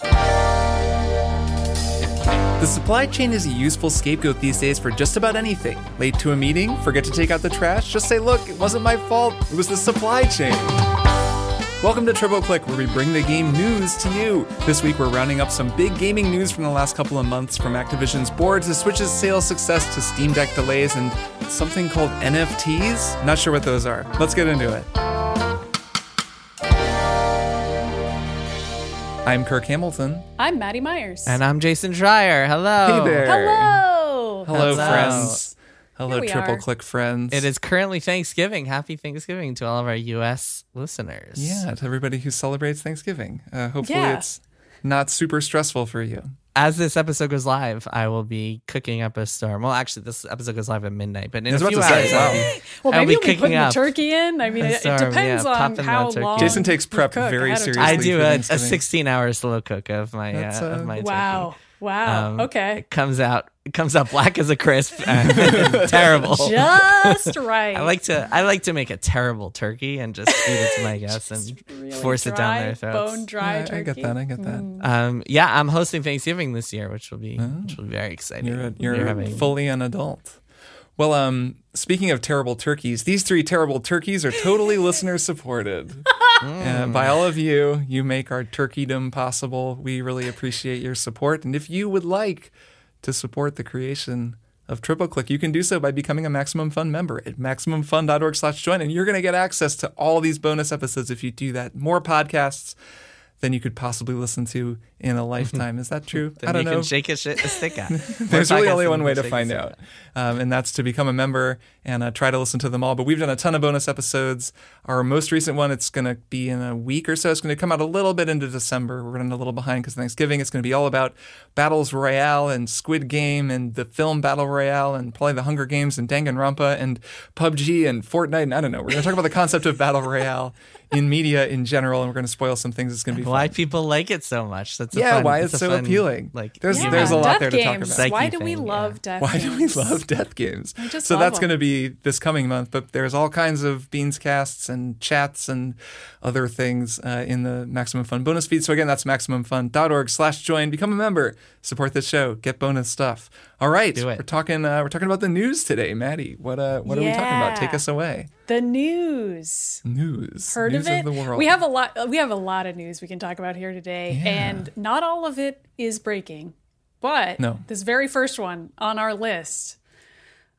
The supply chain is a useful scapegoat these days for just about anything. Late to a meeting, forget to take out the trash, just say, look, it wasn't my fault, it was the supply chain. Welcome to Triple Click, where we bring the game news to you. This week, we're rounding up some big gaming news from the last couple of months, from Activision's board to Switch's sales success to Steam Deck delays and something called NFTs. Not sure what those are. Let's get into it. I'm Kirk Hamilton. I'm Maddy Myers. And I'm Jason Schreier. Hello. Hey there. Hello. Hello, Hello. friends. Hello, Triple are. Click friends. It is currently Thanksgiving. Happy Thanksgiving to all of our U.S. listeners. Yeah, to everybody who celebrates Thanksgiving. Uh, hopefully, Yeah. it's not super stressful for you. As this episode goes live, I will be cooking up a storm. Well, actually, this episode goes live at midnight, but in I a few to say, hours, wow. I'll be, Well, I'll maybe be you'll be cooking putting up. the turkey in. I mean, a it, it depends yeah, on how that turkey. long. Jason takes prep very ahead seriously. I do a, a 16 hour slow cook of my uh, uh, of my turkey. Wow. Wow. Um, okay. It comes out it comes out black as a crisp and terrible. Just right. I like to I like to make a terrible turkey and just feed it to my guests and Really force it down their throats. Bone dry Yeah, turkey. I get that. I get that. Um, yeah, I'm hosting Thanksgiving this year, which will be which will be very exciting. You're, a, We're you're having- fully an adult. Well, um, speaking of terrible turkeys, these three terrible turkeys are totally listener supported. Uh, by all of you, you make our turkeydom possible. We really appreciate your support. And if you would like to support the creation of Triple Click, you can do so by becoming a Maximum Fun member at maximumfun.org slash join. And you're going to get access to all these bonus episodes if you do that. More podcasts than you could possibly listen to in a lifetime. Is that true? I don't you know. can shake a, shit, a stick at. There's really only one way to find out, um, and that's to become a member and uh, try to listen to them all. But we've done a ton of bonus episodes. Our most recent one, it's going to be in a week or so. It's going to come out a little bit into December. We're running a little behind because Thanksgiving. It's going to be all about Battles Royale and Squid Game and the film Battle Royale and probably the Hunger Games and Danganronpa and PUBG and Fortnite. And I don't know. We're going to talk about the concept of Battle Royale in media in general, and we're going to spoil some things. It's going to be Why fun. people like it so much? That's a Yeah, fun- why it's it's so fun, appealing. Like There's- Yeah, there's a lot death there to talk games. about. Psyche Why do we thing, love yeah. death Why do we love death games? I just so love that's going to be this coming month, but there's all kinds of beans casts and chats and other things uh, in the Maximum Fun bonus feed. So again, that's maximumfun.org slash join. Become a member. Support this show. Get bonus stuff. All right. We're talking uh, we're talking about the news today, Maddy. What uh what are we talking about? Take us away. The news. News. Heard news of it? the world. We have a lot. We have a lot of news we can talk about here today, Yeah. and not all of it is breaking. But No. this very first one on our list.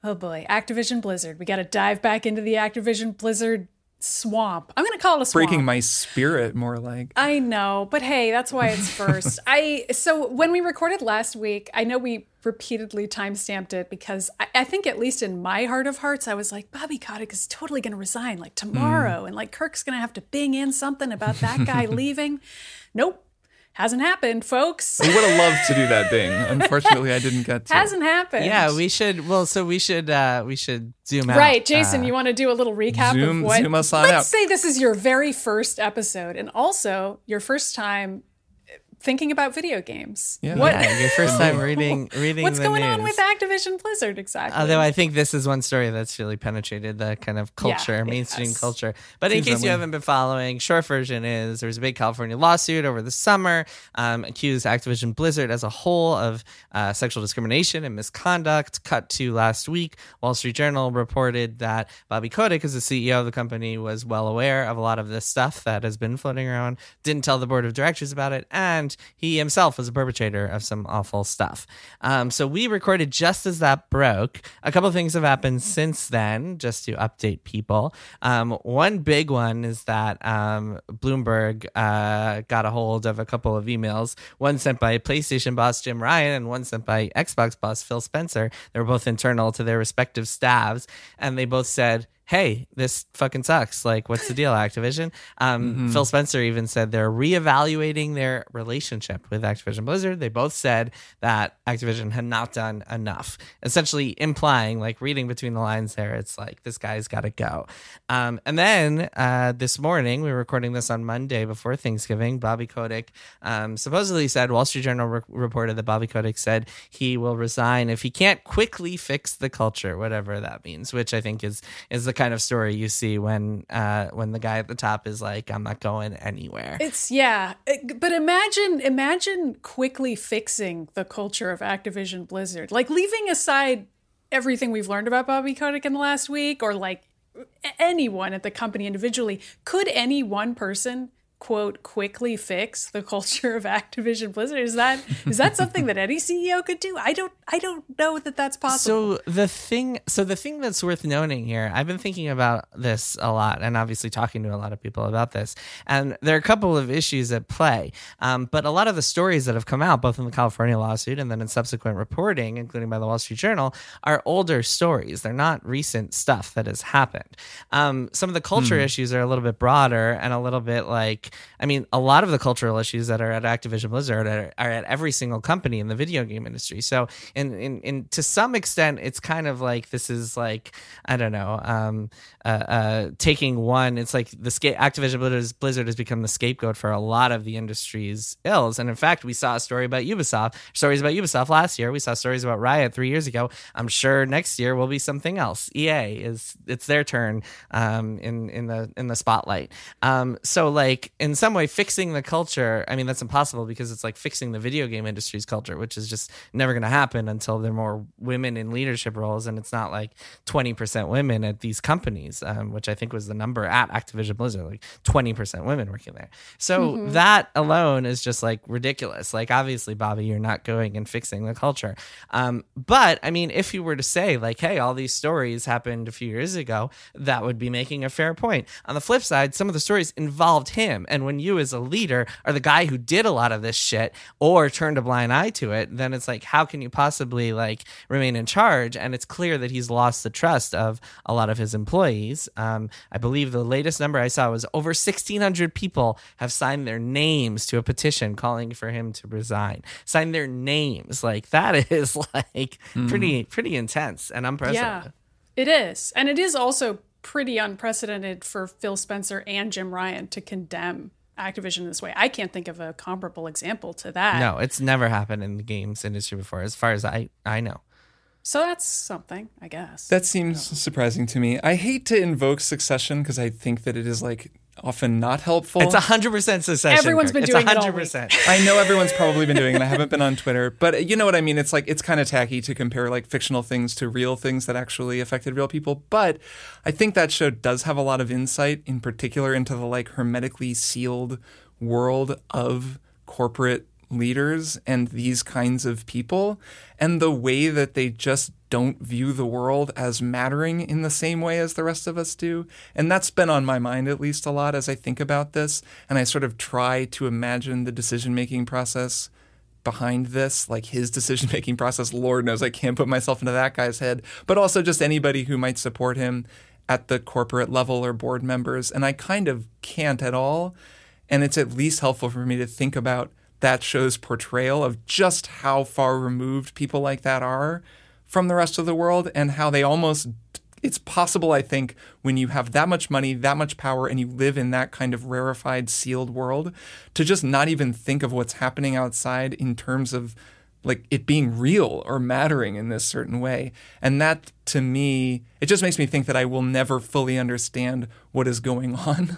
Oh boy, Activision Blizzard. We got to dive back into the Activision Blizzard swamp. I'm going to call it a swamp. breaking my spirit more like. I know, but hey, that's why it's first. I so when we recorded last week, I know we repeatedly time stamped it because I, I think at least in my heart of hearts, I was like, Bobby Kotick is totally going to resign like mm. tomorrow, and like Kirk's going to have to bing in something about that guy leaving. Nope, hasn't happened, folks. We would have loved to do that thing. Unfortunately, I didn't get to. Hasn't happened. Yeah, we should. Well, so we should. uh We should zoom out. Right, Jason, Uh, you want to do a little recap Zoom- of what? zoom us on Let's out. say this is your very first episode, and also your first time thinking about video games. Yeah. What? yeah, your first time reading reading. What's the going on with Activision Blizzard exactly? Although I think this is one story that's really penetrated the kind of culture, it mainstream has. culture. But in case you haven't been following, short version is there was a big California lawsuit over the summer, um, accused Activision Blizzard as a whole of uh, sexual discrimination and misconduct. Cut to last week, Wall Street Journal reported that Bobby Kotick, as the CEO of the company, was well aware of a lot of this stuff that has been floating around, didn't tell the board of directors about it, and he himself was a perpetrator of some awful stuff. Um, so we recorded just as that broke. A couple things have happened since then, just to update people. Um, one big one is that um, Bloomberg uh, got a hold of a couple of emails, one sent by PlayStation boss Jim Ryan and one sent by Xbox boss Phil Spencer. They were both internal to their respective staffs, and they both said, hey, this fucking sucks. Like, what's the deal, Activision? Um, Phil Spencer even said they're reevaluating their relationship with Activision Blizzard. They both said that Activision had not done enough, essentially implying, like, reading between the lines there, it's like, this guy's got to go. Um, and then uh, this morning, we were recording this on Monday before Thanksgiving. Bobby Kotick um, supposedly said, Wall Street Journal re- reported that Bobby Kotick said he will resign if he can't quickly fix the culture, whatever that means, which I think is is the kind of story you see when uh, when the guy at the top is like, "I'm not going anywhere." It's yeah, It- but imagine imagine quickly fixing the culture of Activision Blizzard, like leaving aside everything we've learned about Bobby Kotick in the last week, or like anyone at the company individually. Could any one person quote quickly fix the culture of Activision Blizzard? Is that is that something that any CEO could do? I don't I don't know that that's possible. So the thing, so the thing that's worth noting here, I've been thinking about this a lot, and obviously talking to a lot of people about this, and there are a couple of issues at play. Um, but a lot of the stories that have come out, both in the California lawsuit and then in subsequent reporting, including by the Wall Street Journal, are older stories. They're not recent stuff that has happened. Um, some of the culture issues are a little bit broader and a little bit like, I mean, a lot of the cultural issues that are at Activision Blizzard are, are at every single company in the video game industry. So, in to some extent, it's kind of like this is like I don't know, um, uh, uh, taking one. It's like the sca- Activision Blizzard, Blizzard has become the scapegoat for a lot of the industry's ills. And in fact, we saw a story about Ubisoft, stories about Ubisoft last year. We saw stories about Riot three years ago. I'm sure next year will be something else. EA is it's their turn um, in in the in the spotlight. Um, so like in some way, fixing the culture. I mean, that's impossible because it's like fixing the video game industry's culture, which is just never going to happen until there are more women in leadership roles, and it's not like 20% women at these companies, um, which I think was the number at Activision Blizzard, like 20% women working there. So that alone is just like ridiculous. Like obviously, Bobby, you're not going and fixing the culture. Um, but I mean, if you were to say like, hey, all these stories happened a few years ago, that would be making a fair point. On the flip side, some of the stories involved him, and when you as a leader are the guy who did a lot of this shit or turned a blind eye to it, then it's like, how can you possibly like remain in charge? And it's clear that he's lost the trust of a lot of his employees. Um, I believe the latest number I saw was over 1,600 people have signed their names to a petition calling for him to resign. Sign their names, like that is like pretty pretty intense and unprecedented. Yeah, it is. And it is also pretty unprecedented for Phil Spencer and Jim Ryan to condemn Activision this way. I can't think of a comparable example to that. No, it's never happened in the games industry before, as far as I I know. So that's something, I guess. That seems surprising to me. I hate to invoke succession because I think that it is like often not helpful. It's hundred percent succession. Everyone's Kirk. been doing it It's all hundred percent. I know everyone's probably been doing it. I haven't been on Twitter, but you know what I mean. It's like it's kind of tacky to compare like fictional things to real things that actually affected real people. But I think that show does have a lot of insight, in particular, into the like hermetically sealed world of corporate leaders and these kinds of people, and the way that they just don't view the world as mattering in the same way as the rest of us do. And that's been on my mind at least a lot as I think about this. And I sort of try to imagine the decision making process behind this, like his decision making process. Lord knows I can't put myself into that guy's head, but also just anybody who might support him at the corporate level or board members. And I kind of can't at all. And it's at least helpful for me to think about that show's portrayal of just how far removed people like that are from the rest of the world and how they almost it's possible i think when you have that much money that much power and you live in that kind of rarefied sealed world to just not even think of what's happening outside in terms of like it being real or mattering in this certain way. And that to me it just makes me think that i will never fully understand what is going on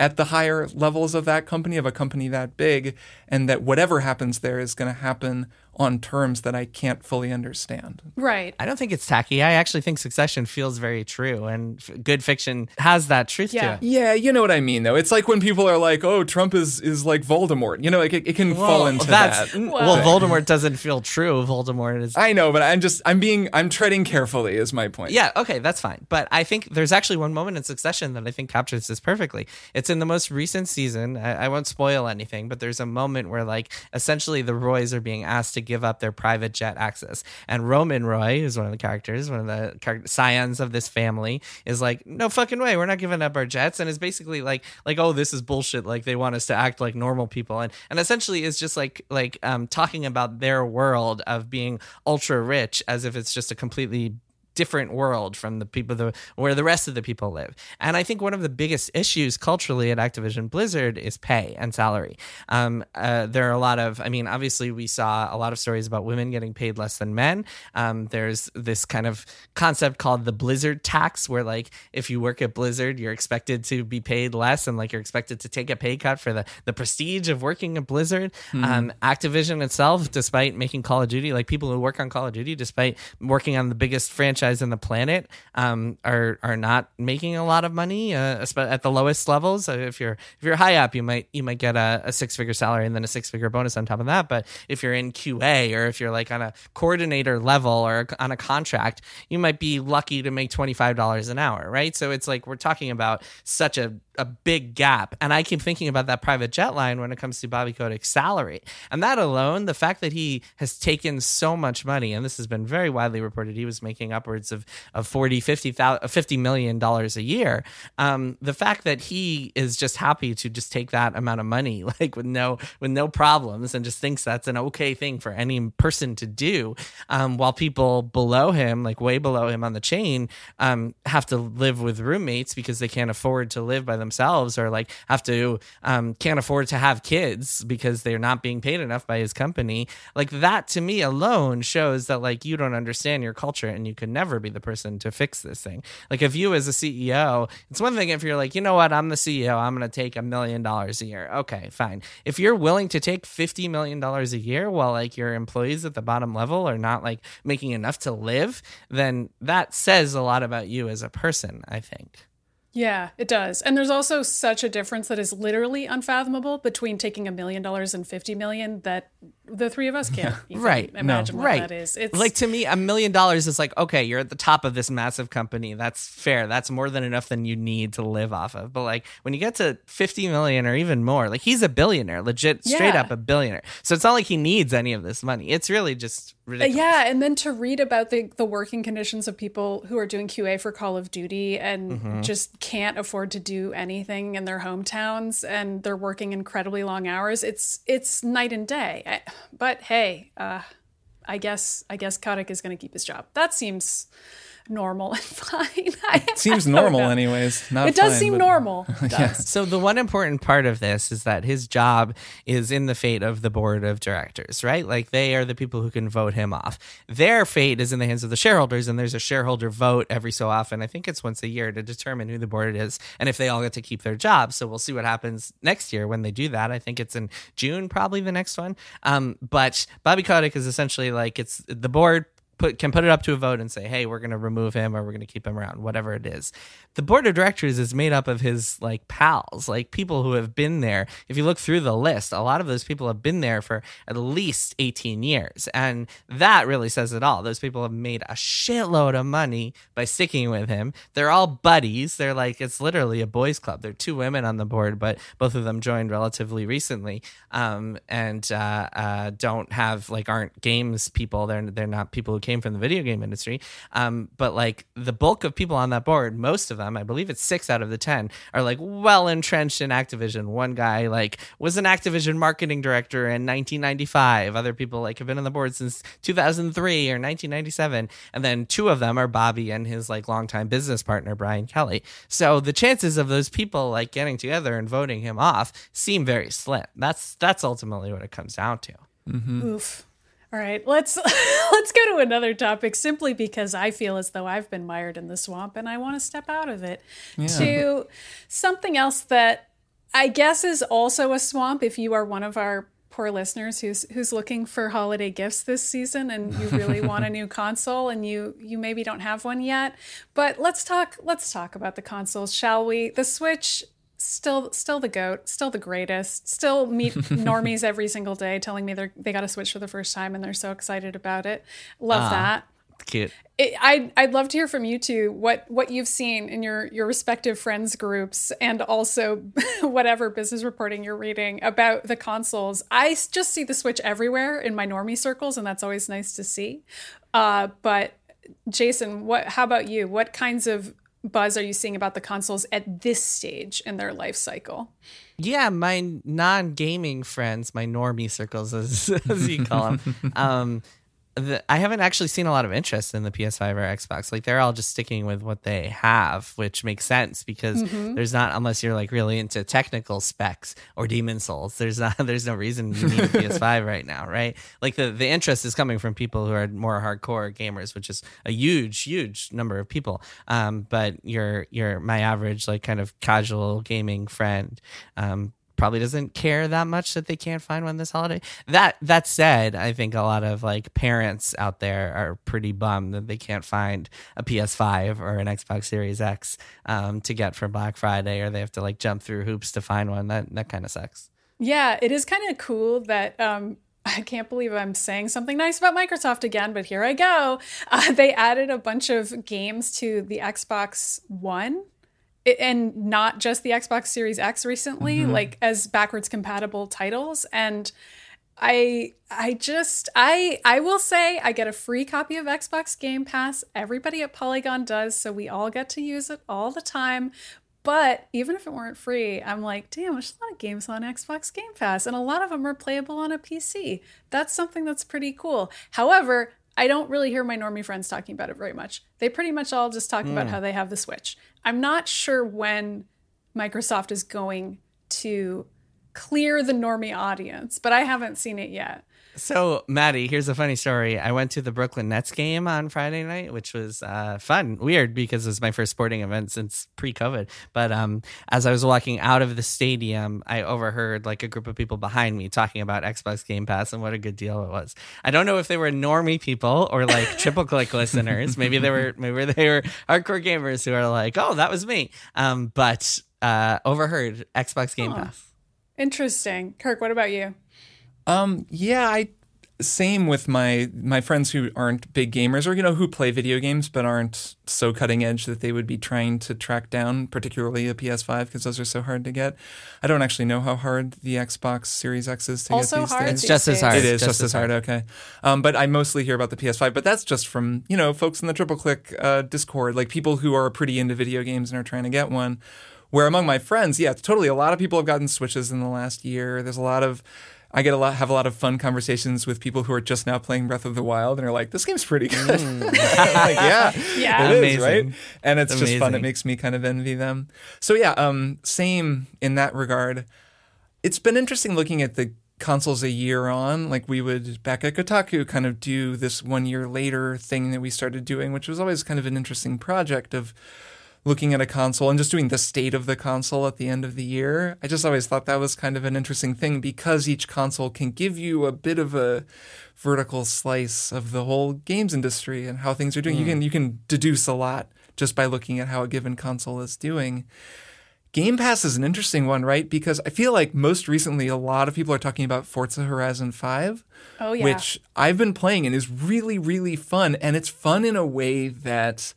at the higher levels of that company of a company that big and that whatever happens there is going to happen on terms that i can't fully understand right. I don't think it's tacky. I actually think Succession feels very true, and f- good fiction has that truth Yeah. to it. Yeah, you know what I mean, though. It's like when people are like, "Oh, Trump is is like Voldemort." You know, like it, it can fall into that's that. well, Voldemort doesn't feel true. Voldemort is I know, but I'm just I'm being I'm treading carefully. Is my point. Yeah, okay, that's fine. But I think there's actually one moment in Succession that I think captures this perfectly. It's in the most recent season. I, I won't spoil anything, but there's a moment where, like, essentially the Roys are being asked to give up their private jet access. And Roman Roy, who's one of the characters, one of the char- scions of this family, is like, no fucking way, we're not giving up our jets. And is basically like, like, oh, this is bullshit. Like, they want us to act like normal people. And, and essentially is just like, like, um, talking about their world of being ultra rich as if it's just a completely different world from the people the, where the rest of the people live. And I think one of the biggest issues culturally at Activision Blizzard is pay and salary. Um, uh, there are a lot of, I mean, obviously we saw a lot of stories about women getting paid less than men. Um, there's this kind of concept called the Blizzard tax, where like if you work at Blizzard, you're expected to be paid less, and like you're expected to take a pay cut for the the prestige of working at Blizzard. Mm-hmm. Um, Activision itself, despite making Call of Duty, like people who work on Call of Duty, despite working on the biggest franchise in the planet, um, are are not making a lot of money uh, at the lowest levels. So if you're if you're high up, you might you might get a, a six figure salary and then a six figure bonus on top of that. But if you're in QA or if you're like on a coordinator level or on a contract, you might be lucky to make twenty five dollars an hour, right? So it's like we're talking about such a a big gap. And I keep thinking about that private jet line when it comes to Bobby Kotick's salary. And that alone, the fact that he has taken so much money, and this has been very widely reported, he was making upwards of, of 40, 50, 50 million dollars a year. Um, the fact that he is just happy to just take that amount of money, like with no, with no problems and just thinks that's an okay thing for any person to do. Um, while people below him, like way below him on the chain, um, have to live with roommates because they can't afford to live by themselves or like have to um, can't afford to have kids because they're not being paid enough by his company like that to me alone shows that like you don't understand your culture and you can never be the person to fix this thing. Like if you as a ceo it's one thing if you're like you know what? I'm the ceo i'm going to take a million dollars a year. Okay fine. If you're willing to take 50 million dollars a year while like your employees at the bottom level are not like making enough to live then that says a lot about you as a person i think yeah, it does. And there's also such a difference that is literally unfathomable between taking a million dollars and 50 million that the three of us can't right. imagine no. what right. that is. It's like to me, a million dollars is like, okay, you're at the top of this massive company. That's fair. That's more than enough than you need to live off of. But like when you get to 50 million or even more, like he's a billionaire, legit straight yeah. up a billionaire. So it's not like he needs any of this money. It's really just ridiculous. Yeah. And then to read about the, the working conditions of people who are doing QA for Call of Duty and mm-hmm. just can't afford to do anything in their hometowns and they're working incredibly long hours. It's, it's night and day. But hey, uh, I guess I guess Kotick is going to keep his job. That seems normal and fine. it seems normal, anyways. Not it does fine, seem but... normal. yeah. So the one important part of this is that his job is in the fate of the board of directors, right? Like they are the people who can vote him off. Their fate is in the hands of the shareholders, and there's a shareholder vote every so often. I think it's once a year to determine who the board is and if they all get to keep their jobs. So we'll see what happens next year when they do that. I think it's in June, probably the next one. Um, but Bobby Kotick is essentially like it's the board put can put it up to a vote and say, "Hey, we're going to remove him or we're going to keep him around," whatever it is. The board of directors is made up of his like pals, like people who have been there. If you look through the list, a lot of those people have been there for at least 18 years, and that really says it all. Those people have made a shitload of money by sticking with him. They're all buddies. They're like it's literally a boys' club. There are two women on the board, but both of them joined relatively recently, um, and uh, uh, don't have like aren't games people. They're they're not people who came came from the video game industry. Um, but like the bulk of people on that board, most of them, I believe it's six out of the 10, are like well entrenched in Activision. One guy like was an Activision marketing director in 1995. Other people like have been on the board since 2003 or 1997. And then two of them are Bobby and his like longtime business partner, Brian Kelly. So the chances of those people like getting together and voting him off seem very slim. That's, that's ultimately what it comes down to. Mm-hmm. Oof. All right, let's let's go to another topic simply because I feel as though I've been mired in the swamp and I want to step out of it yeah. to something else that I guess is also a swamp if you are one of our poor listeners who's who's looking for holiday gifts this season and you really want a new console and you you maybe don't have one yet. But let's talk let's talk about the consoles, shall we? The Switch still still the goat still the greatest still meet normies every single day telling me they they got to switch for the first time and they're so excited about it. Love uh, that. cute. It, I'd, I'd love to hear from you two what what you've seen in your your respective friends groups and also whatever business reporting you're reading about the consoles. I just see the switch everywhere in my normie circles and that's always nice to see. Uh, but jason what how about you? What kinds of buzz are you seeing about the consoles at this stage in their life cycle? Yeah, my non-gaming friends, my normie circles, as, as you call them, um, the, I haven't actually seen a lot of interest in the PS5 or Xbox. Like they're all just sticking with what they have, which makes sense because Mm-hmm. there's not unless you're like really into technical specs or Demon's Souls. There's not there's no reason you need a PS5 right now, right? Like the the interest is coming from people who are more hardcore gamers, which is a huge huge number of people. Um, but your your my average like kind of casual gaming friend um probably doesn't care that much that they can't find one this holiday. That that said, I think a lot of like parents out there are pretty bummed that they can't find a PS5 or an Xbox Series X um, to get for Black Friday, or they have to like jump through hoops to find one. That that kind of sucks. Yeah, it is kind of cool that um, I can't believe I'm saying something nice about Microsoft again, but here I go. Uh, they added a bunch of games to the Xbox One. I- And not just the Xbox Series X recently, mm-hmm. like as backwards compatible titles. And I I just I I will say I get a free copy of Xbox Game Pass. Everybody at Polygon does, so we all get to use it all the time. But even if it weren't free, I'm like, damn, there's a lot of games on Xbox Game Pass, and a lot of them are playable on a PC. That's something that's pretty cool. However, I don't really hear my normie friends talking about it very much. They pretty much all just talk about hmm. how they have the Switch. I'm not sure when Microsoft is going to clear the normie audience, but I haven't seen it yet. So, Maddy, here's a funny story. I went to the Brooklyn Nets game on Friday night, which was uh, fun, weird because it was my first sporting event since pre-COVID. But um, as I was walking out of the stadium, I overheard like a group of people behind me talking about Xbox Game Pass and what a good deal it was. I don't know if they were normie people or like triple click listeners. Maybe they were, maybe they were hardcore gamers who are like, "Oh, that was me." Um, but uh, overheard Xbox Game Huh. Pass. Interesting. Kirk, what about you? Um, yeah, I same with my my friends who aren't big gamers or you know who play video games but aren't so cutting edge that they would be trying to track down particularly a PS5 because those are so hard to get. I don't actually know how hard the Xbox Series X is to Also get these hard days. It's just as hard. It is Just just, as as hard. Okay, um, but I mostly hear about the PS5. But that's just from you know folks in the Triple Click uh, Discord, like people who are pretty into video games and are trying to get one. Where among my friends, yeah, totally. A lot of people have gotten Switches in the last year. There's a lot of I get a lot have a lot of fun conversations with people who are just now playing Breath of the Wild and are like, "This game's pretty good." I'm like, yeah, Yeah. it is, Amazing. right? And it's just fun. It makes me kind of envy them. So yeah, um, same in that regard it's been interesting looking at the consoles a year on. Like we would back at Kotaku kind of do this one year later thing that we started doing, which was always kind of an interesting project of looking at a console and just doing the state of the console at the end of the year. I just always thought that was kind of an interesting thing because each console can give you a bit of a vertical slice of the whole games industry and how things are doing. You can mm. you can deduce a lot just by looking at how a given console is doing. Game Pass is an interesting one, right? Because I feel like most recently a lot of people are talking about Forza Horizon 5, Oh yeah. which I've been playing and is really, really fun. And it's fun in a way that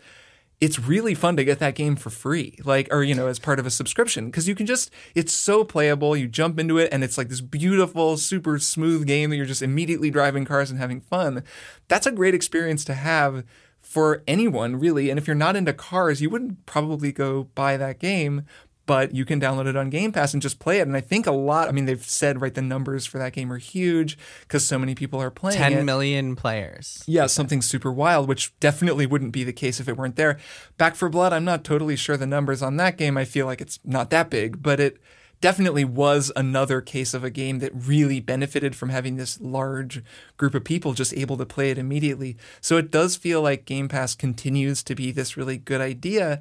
it's really fun to get that game for free, like, or, you know, as part of a subscription, because you can just, it's so playable. You jump into it and it's like this beautiful, super smooth game that you're just immediately driving cars and having fun. That's a great experience to have for anyone, really. And if you're not into cars, you wouldn't probably go buy that game but you can download it on Game Pass and just play it. And I think a lot, I mean, they've said, right, the numbers for that game are huge because so many people are playing it. 10 million players. Yeah, something super wild, which definitely wouldn't be the case if it weren't there. Back 4 Blood, I'm not totally sure the numbers on that game. I feel like it's not that big, but it definitely was another case of a game that really benefited from having this large group of people just able to play it immediately. So it does feel like Game Pass continues to be this really good idea.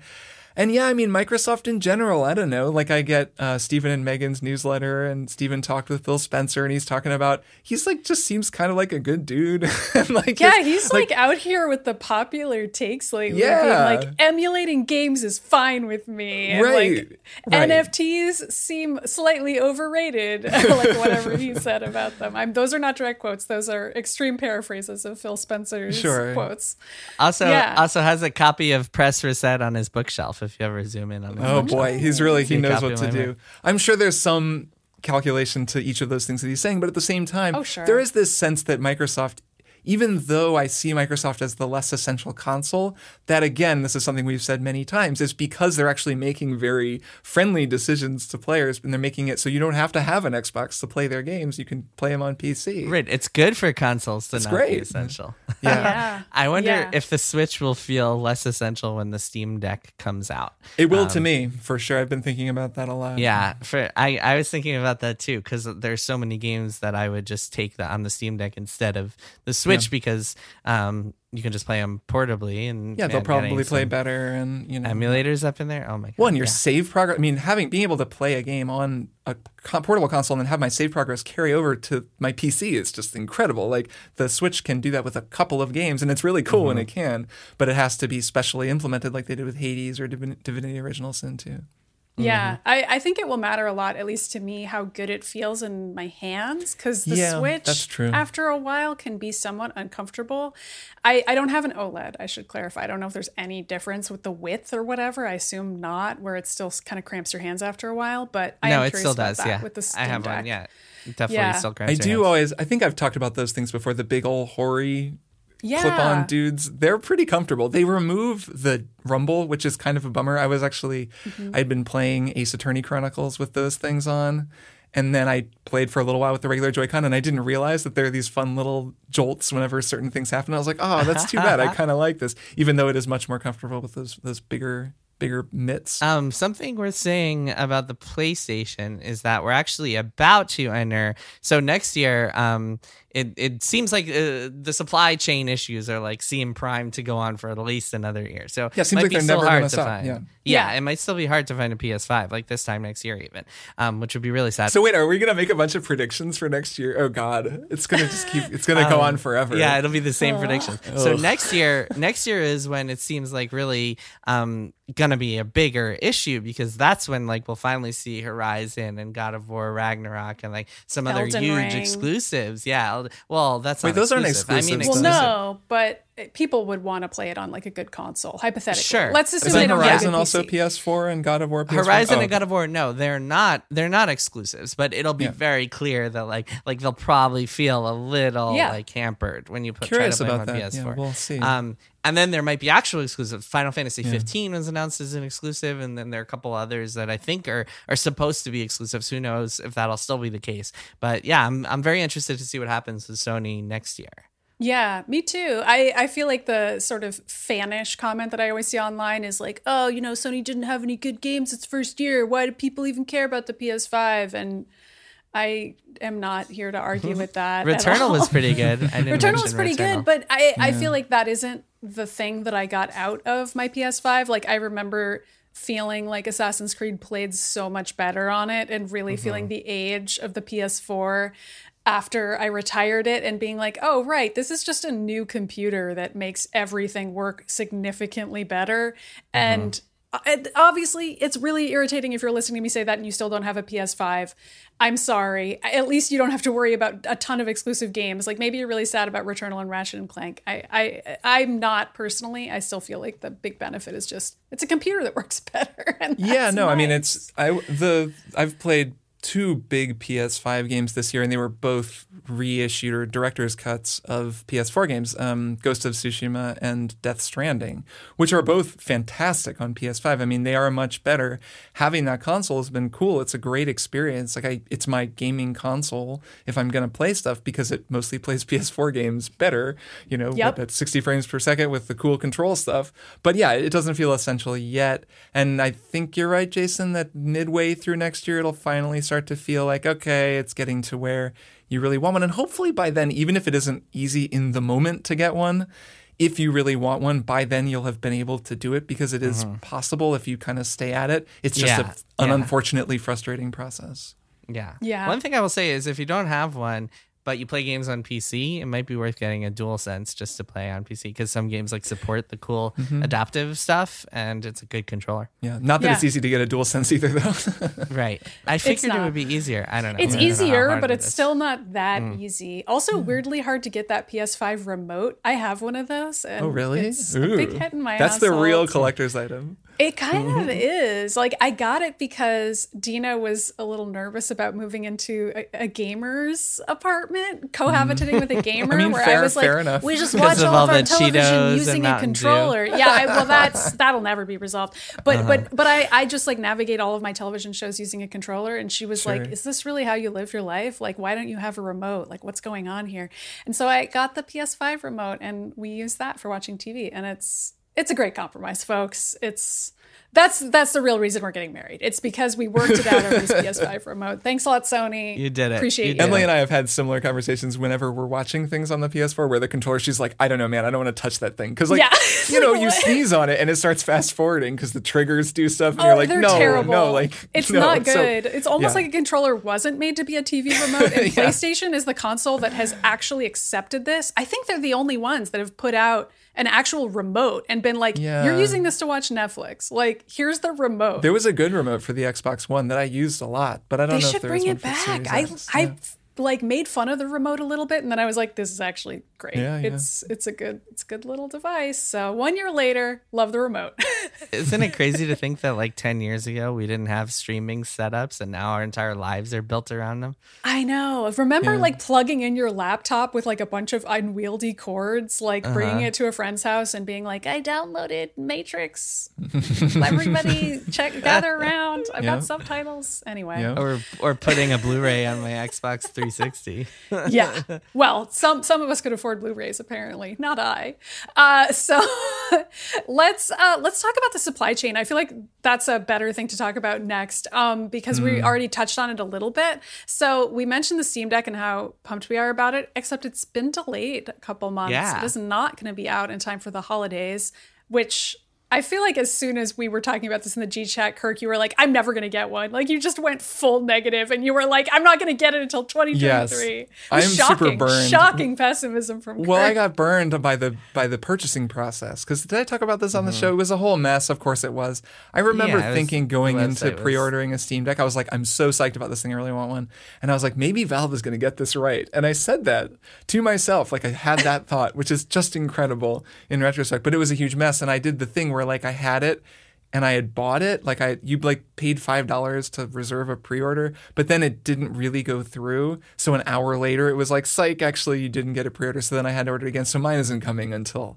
And yeah, I mean, Microsoft in general, I don't know. Like, I get uh, Stephen and Megan's newsletter, and Stephen talked with Phil Spencer, and he's talking about, he's like, just seems kind of like a good dude. and like, yeah, his- he's like, out here with the popular takes lately. Yeah. being like emulating games is fine with me. And Right, like right. NFTs seem slightly overrated. like whatever he said about them. I'm those are not direct quotes. Those are extreme paraphrases of Phil Spencer's Sure. quotes. Also, Yeah. also has a copy of Press Reset on his bookshelf. If you ever zoom in on. His Oh bookshelf. boy, he's really he knows what to do. book. I'm sure there's some calculation to each of those things that he's saying, but at the same time, Oh, sure. there is this sense that Microsoft even though I see Microsoft as the less essential console, that again, this is something we've said many times, is because they're actually making very friendly decisions to players and they're making it so you don't have to have an Xbox to play their games. You can play them on PC. Right. It's good for consoles to It's not be essential. Yeah. Yeah. I wonder Yeah. if the Switch will feel less essential when the Steam Deck comes out. It will to me, for sure. I've been thinking about that a lot. Um, Yeah, for I, I was thinking about that too because there's so many games that I would just take the, on the Steam Deck instead of the Switch because um you can just play them portably and Yeah, they'll and probably play better and, you know. emulators up in there. Oh my god! One, your yeah. save progress. I mean, having being able to play a game on a portable console and then have my save progress carry over to my PC is just incredible. Like the Switch can do that with a couple of games, and it's really cool when it Mm-hmm. can. But it has to be specially implemented, like they did with Hades or Divin- Divinity: Original Sin 2. Yeah, mm-hmm. I, I think it will matter a lot, at least to me, how good it feels in my hands. Because the Yeah, Switch, that's true. after a while, can be somewhat uncomfortable. I, I don't have an OLED, I should clarify. I don't know if there's any difference with the width or whatever. I assume not, where it still kind of cramps your hands after a while. But I no, am it curious still about does. that Yeah, with the Steam I have Deck. one. Yeah, definitely Yeah. still. I cramps your do hands. always. I think I've talked about those things before. The big old hoary Yeah. clip-on dudes they're pretty comfortable they remove the rumble which is kind of a bummer i was actually Mm-hmm. i'd been playing ace attorney chronicles with those things on and then i played for a little while with the regular joy-con and i didn't realize that there are these fun little jolts whenever certain things happen i was like oh that's too bad i kind of like this even though it is much more comfortable with those those bigger bigger mitts Um, something worth saying about the PlayStation is that we're actually about to enter. So next year, um, it it seems like uh, the supply chain issues are like seem primed to go on for at least another year. So Yeah, it seems might like be they're still never hard gonna to stop, find. yeah. Yeah, Yeah. it might still be hard to find a PS5 like this time next year, even, um, which would be really sad. so wait are we gonna make a bunch of predictions for next year oh god it's gonna just keep it's gonna go on forever Um, Yeah, it'll be the same prediction. So next year, next year is when it seems like really um, gonna be a bigger issue because that's when like we'll finally see Horizon and God of War Ragnarok and like some other huge Ring. exclusives. Yeah, well, that's Wait, not those aren't exclusive. I mean, exclusives, Well, Exclusive. no, but people would want to play it on like a good console, hypothetically. Sure. Let's assume Isn't they don't Horizon good also PC. PS4 and God of War PS4? Horizon Oh, and God of War, no, they're not. They're not exclusives, but it'll be Yeah. very clear that like like they'll probably feel a little Yeah. like hampered when you put Curious try to play about them on that. PS4. Yeah, we'll see. Um, and then there might be actual exclusive. Final Fantasy 15 was announced as an exclusive, and then there are a couple others that I think are are supposed to be exclusives. Who knows if that'll still be the case? But yeah, I'm I'm very interested to see what happens with Sony next year. Yeah, me too. I, I feel like the sort of fanish comment that I always see online is like, oh, you know, Sony didn't have any good games its first year. Why do people even care about the PS5? And I am not here to argue with that. at Returnal all. was pretty good. I didn't Returnal was pretty Returnal. good, but I, I feel like that isn't the thing that I got out of my PS5. Like I remember feeling like Assassin's Creed played so much better on it and really feeling the age of the PS4 after I retired it and being like, oh, right, this is just a new computer that makes everything work significantly better. And uh, and Uh, obviously, it's really irritating if you're listening to me say that and you still don't have a PS5. I'm sorry. At least you don't have to worry about a ton of exclusive games. Like maybe you're really sad about Returnal and Ratchet and Clank. I, I, I'm not personally. I still feel like the big benefit is just it's a computer that works better. Yeah, no, I mean it's I the I've played two big PS5 games this year, and they were both reissued or director's cuts of PS4 games, um, Ghost of Tsushima and Death Stranding, which are both fantastic on PS5. I mean, they are much better. Having that console has been cool. It's a great experience. Like I, it's my gaming console if I'm gonna play stuff because it mostly plays PS4 games better. You know, Yep. at 60 frames per second with the cool control stuff. But yeah, it doesn't feel essential yet. And I think you're right, Jason, that midway through next year, it'll finally start to feel like, okay, it's getting to where you really want one. And hopefully by then, even if it isn't easy in the moment to get one, if you really want one, by then you'll have been able to do it because it is mm-hmm. possible if you kind of stay at it. It's just Yeah, a, an yeah. unfortunately frustrating process. Yeah. Yeah. One thing I will say is if you don't have one, but you play games on PC, it might be worth getting a dual sense just to play on PC because some games like support the cool Mm-hmm. adaptive stuff and it's a good controller. Yeah. Not that Yeah. it's easy to get a dual sense either, though. Right. I figured it would be easier. I don't know. It's don't easier, hard but it's is. still not that Mm. easy. Also, weirdly hard to get that PS5 remote. I have one of those. And oh, really? It's a big Ooh. hit in my That's the real household. collector's item. It kind of is. Like I got it because Dina was a little nervous about moving into a, a gamer's apartment, cohabitating with a gamer. I mean, where fair- I was like, enough. we just watch all, all of our television Cheetos using a controller. Yeah, I, well, that's that'll never be resolved. But Uh-huh. but but I I just like navigate all of my television shows using a controller, and she was Sure. like, "Is this really how you live your life? Like, why don't you have a remote? Like, what's going on here?" And so I got the PS5 remote, and we use that for watching TV, and it's it's a great compromise, folks. It's that's that's the real reason we're getting married. It's because we worked it out over this PS5 remote. Thanks a lot, Sony. You did it. Appreciate You you. did Emily it. and I have had similar conversations whenever we're watching things on the PS4 where the controller, she's like, I don't know, man, I don't want to touch that thing. Because, like, Yeah. you know, you sneeze on it and it starts fast forwarding because the triggers do stuff. And Oh, you're like, they're no, terrible. no, like, it's no. not So- good. it's almost yeah. like a controller wasn't made to be a TV remote, and PlayStation is the console that has actually accepted this. I think they're the only ones that have put out an actual remote and been like, Yeah. "You're using this to watch Netflix. Like, here's the remote." There was a good remote for the Xbox One that I used a lot, but I don't they know should if there bring one it for back. Series I X. I Yeah. Like made fun of the remote a little bit, and then I was like, "This is actually great. Yeah, yeah. It's it's a good it's a good little device." So one year later, love the remote. Isn't it crazy to think that like 10 years ago we didn't have streaming setups and now our entire lives are built around them? I know. Remember, like plugging in your laptop with like a bunch of unwieldy cords, like bringing Uh-huh. it to a friend's house and being like, "I downloaded Matrix. Everybody, check, gather around. I've Yeah. got subtitles." Anyway, Yeah. Or or putting a Blu-ray on my Xbox 360. yeah. Well, some some of us could afford Blu-rays, apparently, not I. Uh, so let's uh, let's talk about the supply chain. I feel like that's a better thing to talk about next, um, because we Hmm. already touched on it a little bit. So we mentioned the Steam Deck and how pumped we are about it, except it's been delayed a couple months. Yeah. It is not going to be out in time for the holidays, which. I feel like as soon as we were talking about this in the G chat, Kirk, you were like, "I'm never gonna get one." Like you just went full negative, and you were like, "I'm not gonna get it until 2023." It I was am super shocking, burned. Shocking pessimism from Kirk. Well, I got burned by the by the purchasing process because did I talk about this on the mm-hmm. show? It was a whole mess. Of course, it was. I remember Yeah, it was- thinking going into was- pre-ordering a Steam Deck, I was like, I'm so psyched about this thing. I really want one. And I was like, maybe Valve is going to get this right. And I said that to myself, like I had that thought, which is just incredible in retrospect. But it was a huge mess, and I did the thing where like I had it. And I had bought it, like I you like paid five dollars to reserve a pre-order, but then it didn't really go through. So an hour later, it was like, "Psych! Actually, you didn't get a pre-order." So then I had to order it again. So mine isn't coming until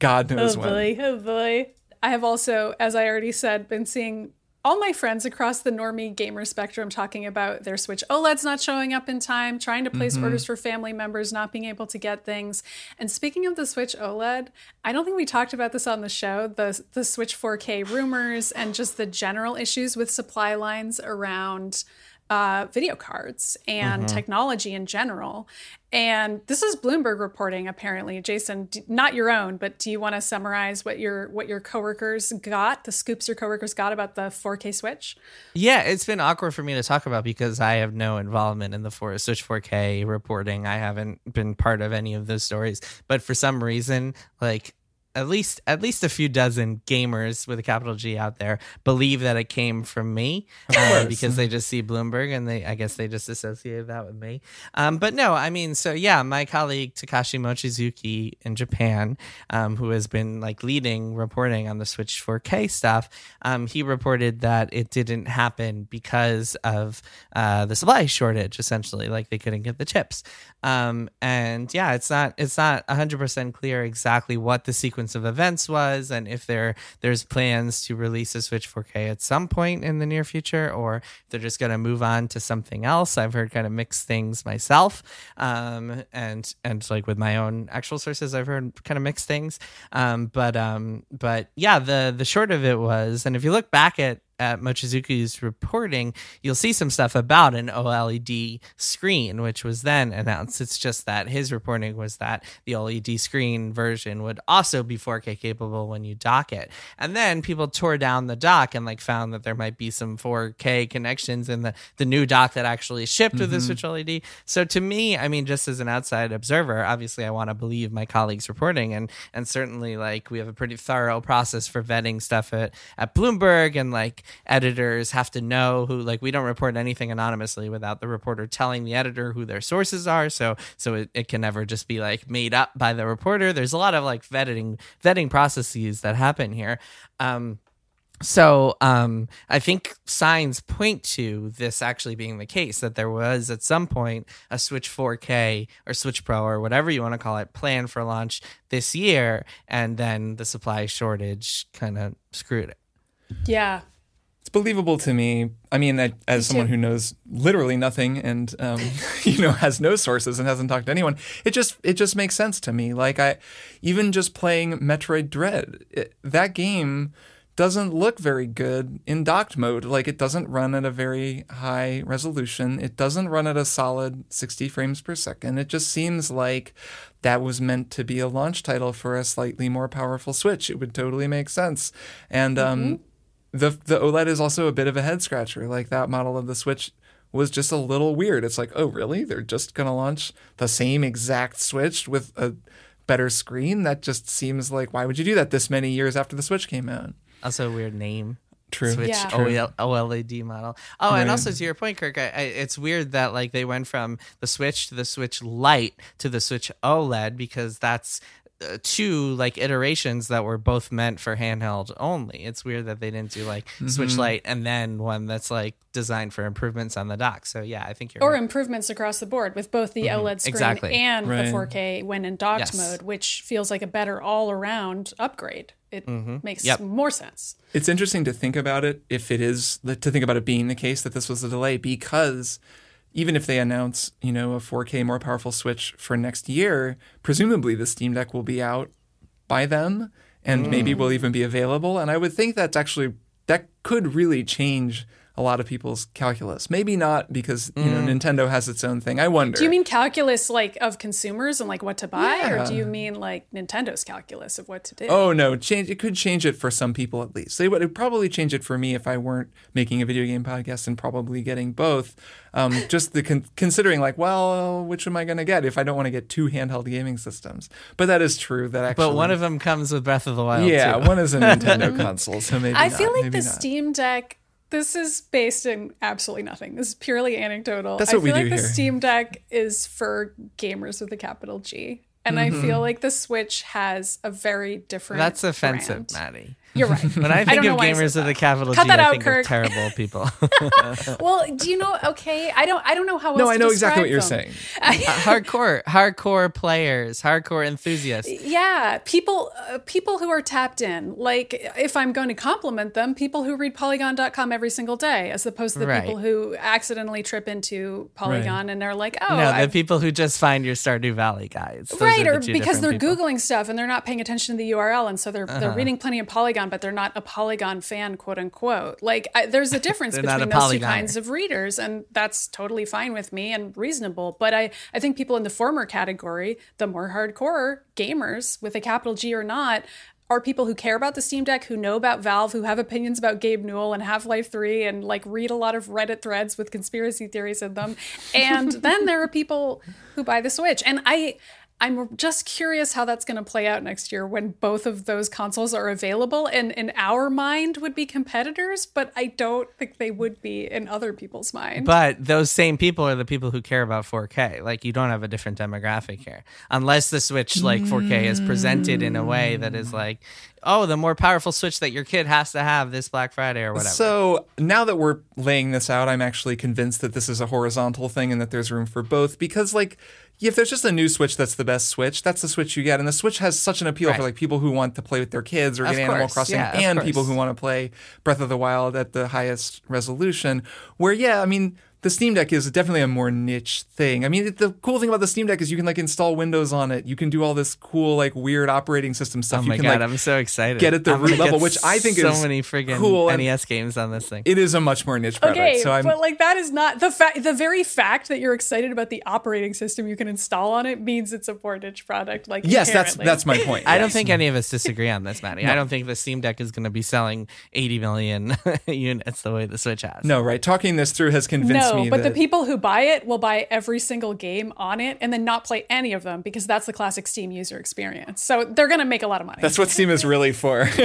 God knows Oh when. boy, oh boy. I have also, as I already said, been seeing all my friends across the normie gamer spectrum talking about their Switch OLEDs not showing up in time, trying to place mm-hmm. orders for family members, not being able to get things. And speaking of the Switch OLED, I don't think we talked about this on the show. The the Switch 4K rumors and just the general issues with supply lines around uh, video cards and technology in general. And this is Bloomberg reporting. Apparently, Jason, d- not your own, but do you want to summarize what your what your coworkers got, the scoops your coworkers got about the 4K Switch? Yeah, it's been awkward for me to talk about because I have no involvement in the for- Switch 4K reporting. I haven't been part of any of those stories, but for some reason, like at least at least a few dozen gamers with a capital G out there believe that it came from me uh, because they just see Bloomberg and they I guess they just associate that with me. Um, but no, I mean, so yeah, my colleague Takashi Mochizuki in Japan, um, who has been like leading reporting on the Switch 4K stuff, um, he reported that it didn't happen because of uh, the supply shortage, essentially, like they couldn't get the chips. Um, and yeah, it's not it's not 100% clear exactly what the sequence of events was and if there there's plans to release a Switch 4K at some point in the near future or they're just going to move on to something else. I've heard kind of mixed things myself. Um, and and like with my own actual sources I've heard kind of mixed things. Um, but um, but yeah, the the short of it was and if you look back at at Mochizuki's reporting, you'll see some stuff about an OLED screen, which was then announced. It's just that his reporting was that the OLED screen version would also be 4K capable when you dock it. And then people tore down the dock and like found that there might be some 4K connections in the, the new dock that actually shipped with the mm-hmm. Switch OLED. So to me, I mean, just as an outside observer, obviously I want to believe my colleagues' reporting and and certainly like we have a pretty thorough process for vetting stuff at, at Bloomberg and like editors have to know who like we don't report anything anonymously without the reporter telling the editor who their sources are so so it, it can never just be like made up by the reporter there's a lot of like vetting vetting processes that happen here um So um, I think signs point to this actually being the case that there was at some point a Switch 4K or Switch Pro or whatever you want to call it planned for launch this year, and then the supply shortage kind of screwed it. Yeah. It's believable to me. I mean, I, as someone who knows literally nothing and um, you know has no sources and hasn't talked to anyone, it just it just makes sense to me. Like I, even just playing Metroid Dread, it, that game doesn't look very good in docked mode. Like it doesn't run at a very high resolution. It doesn't run at a solid 60 frames per second. It just seems like that was meant to be a launch title for a slightly more powerful Switch. It would totally make sense. And um, the the OLED is also a bit of a head scratcher. Like that model of the Switch was just a little weird. It's like, oh really? They're just gonna launch the same exact Switch with a better screen? That just seems like why would you do that this many years after the Switch came out? Also, a weird name. True. Switch Yeah. OL- OLED model. Oh, and also to your point, Kirk, I, I, it's weird that like they went from the Switch to the Switch Lite to the Switch OLED because that's uh, two like iterations that were both meant for handheld only. It's weird that they didn't do like Switch Mm-hmm. Lite and then one that's like designed for improvements on the dock. So yeah, I think you're Or right. improvements across the board with both the OLED screen Exactly. and Right. the 4K when in docked Yes. mode, which feels like a better all around upgrade. It makes Yep. more sense. It's interesting to think about it if it is to think about it being the case that this was a delay because even if they announce, you know, a 4K more powerful Switch for next year, presumably the Steam Deck will be out by then and maybe hmm. will even be available. And I would think that's actually that could really change a lot of people's calculus. Maybe not because you know Nintendo has its own thing. I wonder. Do you mean calculus like of consumers and like what to buy, or do you mean like Nintendo's calculus of what to do? Oh no, change it could change it for some people at least. They would it'd probably change it for me if I weren't making a video game podcast and probably getting both. Um, just the con- considering like, well, which am I going to get if I don't want to get two handheld gaming systems? But that is true. That actually, but one of them comes with Breath of the Wild. yeah, too. one is a Nintendo console, so maybe I not, feel like maybe the not. Steam Deck. This is based in absolutely nothing. This is purely anecdotal. That's I what we feel like do the. Steam Deck is for gamers with a capital G, and I Mm-hmm. feel like the Switch has a very different. That's offensive, brand. Maddy. You're right. When I think don't of why I said gamers with that. a capital Cut G, that I out, think Kirk. of terrible people. well, do you know? Okay, I don't. I don't know how. No, else I to know exactly what describe you're them. saying. hardcore, hardcore players, hardcore enthusiasts. Yeah, people uh, people who are tapped in. Like if I'm going to compliment them, people who read polygon.com every single day as opposed to the Right. people who accidentally trip into Polygon and they're like, "Oh, no, the I've- people who just find your Stardew Valley guides. Those Right, or the because they're people. Uh-huh. googling stuff and they're not paying attention to the URL, and so they're they're reading plenty of Polygon, but they're not a Polygon fan, quote unquote. Like, I, there's a difference between a those two kinds of readers, and that's totally fine with me and reasonable. But I I think people in the former category, the more hardcore gamers with a capital G or not. Are people who care about the Steam Deck, who know about Valve, who have opinions about Gabe Newell and Half Life 3, and like read a lot of Reddit threads with conspiracy theories in them. And then there are people who buy the Switch. And I I'm just curious how that's going to play out next year when both of those consoles are available and in our mind would be competitors, but I don't think they would be in other people's mind. But those same people are the people who care about 4K. Like you don't have a different demographic here, unless the Switch like 4K is presented in a way that is like, oh, the more powerful Switch that your kid has to have this Black Friday or whatever. So now that we're laying this out, I'm actually convinced that this is a horizontal thing and that there's room for both. Because like, if there's just a new Switch that's the best Switch, that's the Switch you get, and the Switch has such an appeal for like people who want to play with their kids or Of get Animal Crossing, yeah, and people who want to play Breath of the Wild at the highest resolution. Where yeah, I mean. The Steam Deck is definitely a more niche thing. I mean, the cool thing about the Steam Deck is you can like install Windows on it. You can do all this cool like weird operating system stuff. oh you my can god, like I'm so excited. get at the root level, which I think so is many friggin' cool NES games on this thing. it is a much more niche product. Okay, so I'm but like that is not the fact. The very fact that you're excited about the operating system you can install on it means it's a poor niche product. Like yes, that's inherently. that's my point. I don't think any of us disagree on this, Maddy. I don't think the Steam Deck is going to be selling 80 million units the way the Switch has. No, right. Talking this through has convinced No, me but that the people who buy it will buy every single game on it and then not play any of them because that's the classic Steam user experience. So they're going to make a lot of money. that's what Steam is really for.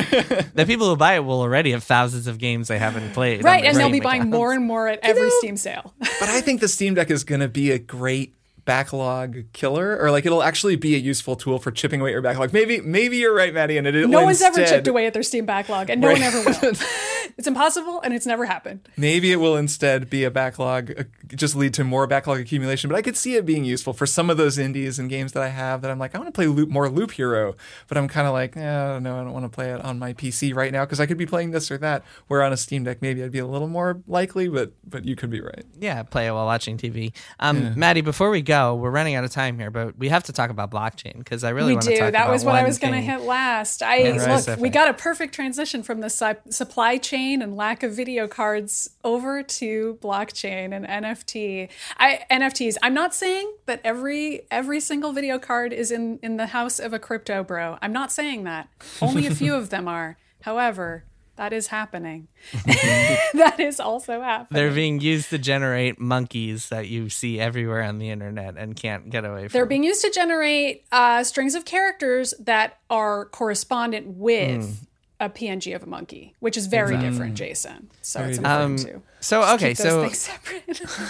The people who buy it will already have thousands of games they haven't played. right, and they'll Steam be buying more and more at every Steam sale. but I think the Steam Deck is going to be a great backlog killer, or like it'll actually be a useful tool for chipping away at your backlog. Maybe maybe you're right, Maddy, and it no one's instead, ever chipped away at their Steam backlog, and no Right. one ever will. it's impossible, and it's never happened. Maybe it will instead be a backlog, uh, just lead to more backlog accumulation. But I could see it being useful for some of those indies and games that I have that I'm like, I want to play loop, more Loop Hero, but I'm kind of like, eh, no, I don't want to play it on my PC right now because I could be playing this or that. Where on a Steam Deck, maybe I'd be a little more likely, but but you could be right. Yeah, play it while watching TV. Um, Maddy, before we go, we're running out of time here, but we have to talk about blockchain because I really we want to do. That was what I was going to hit last. I look. We got a perfect transition from the su- supply chain and lack of video cards over to blockchain and NFT. I NFTs. I'm not saying that every every single video card is in in the house of a crypto bro. I'm not saying that. Only a few of them are. However, that is happening. that is also happening. They're being used to generate monkeys that you see everywhere on the internet and can't get away from. They're being used to generate uh, strings of characters that are correspondent with a PNG of a monkey, which is very different, Jason. So it's important Um, to so okay, keep those so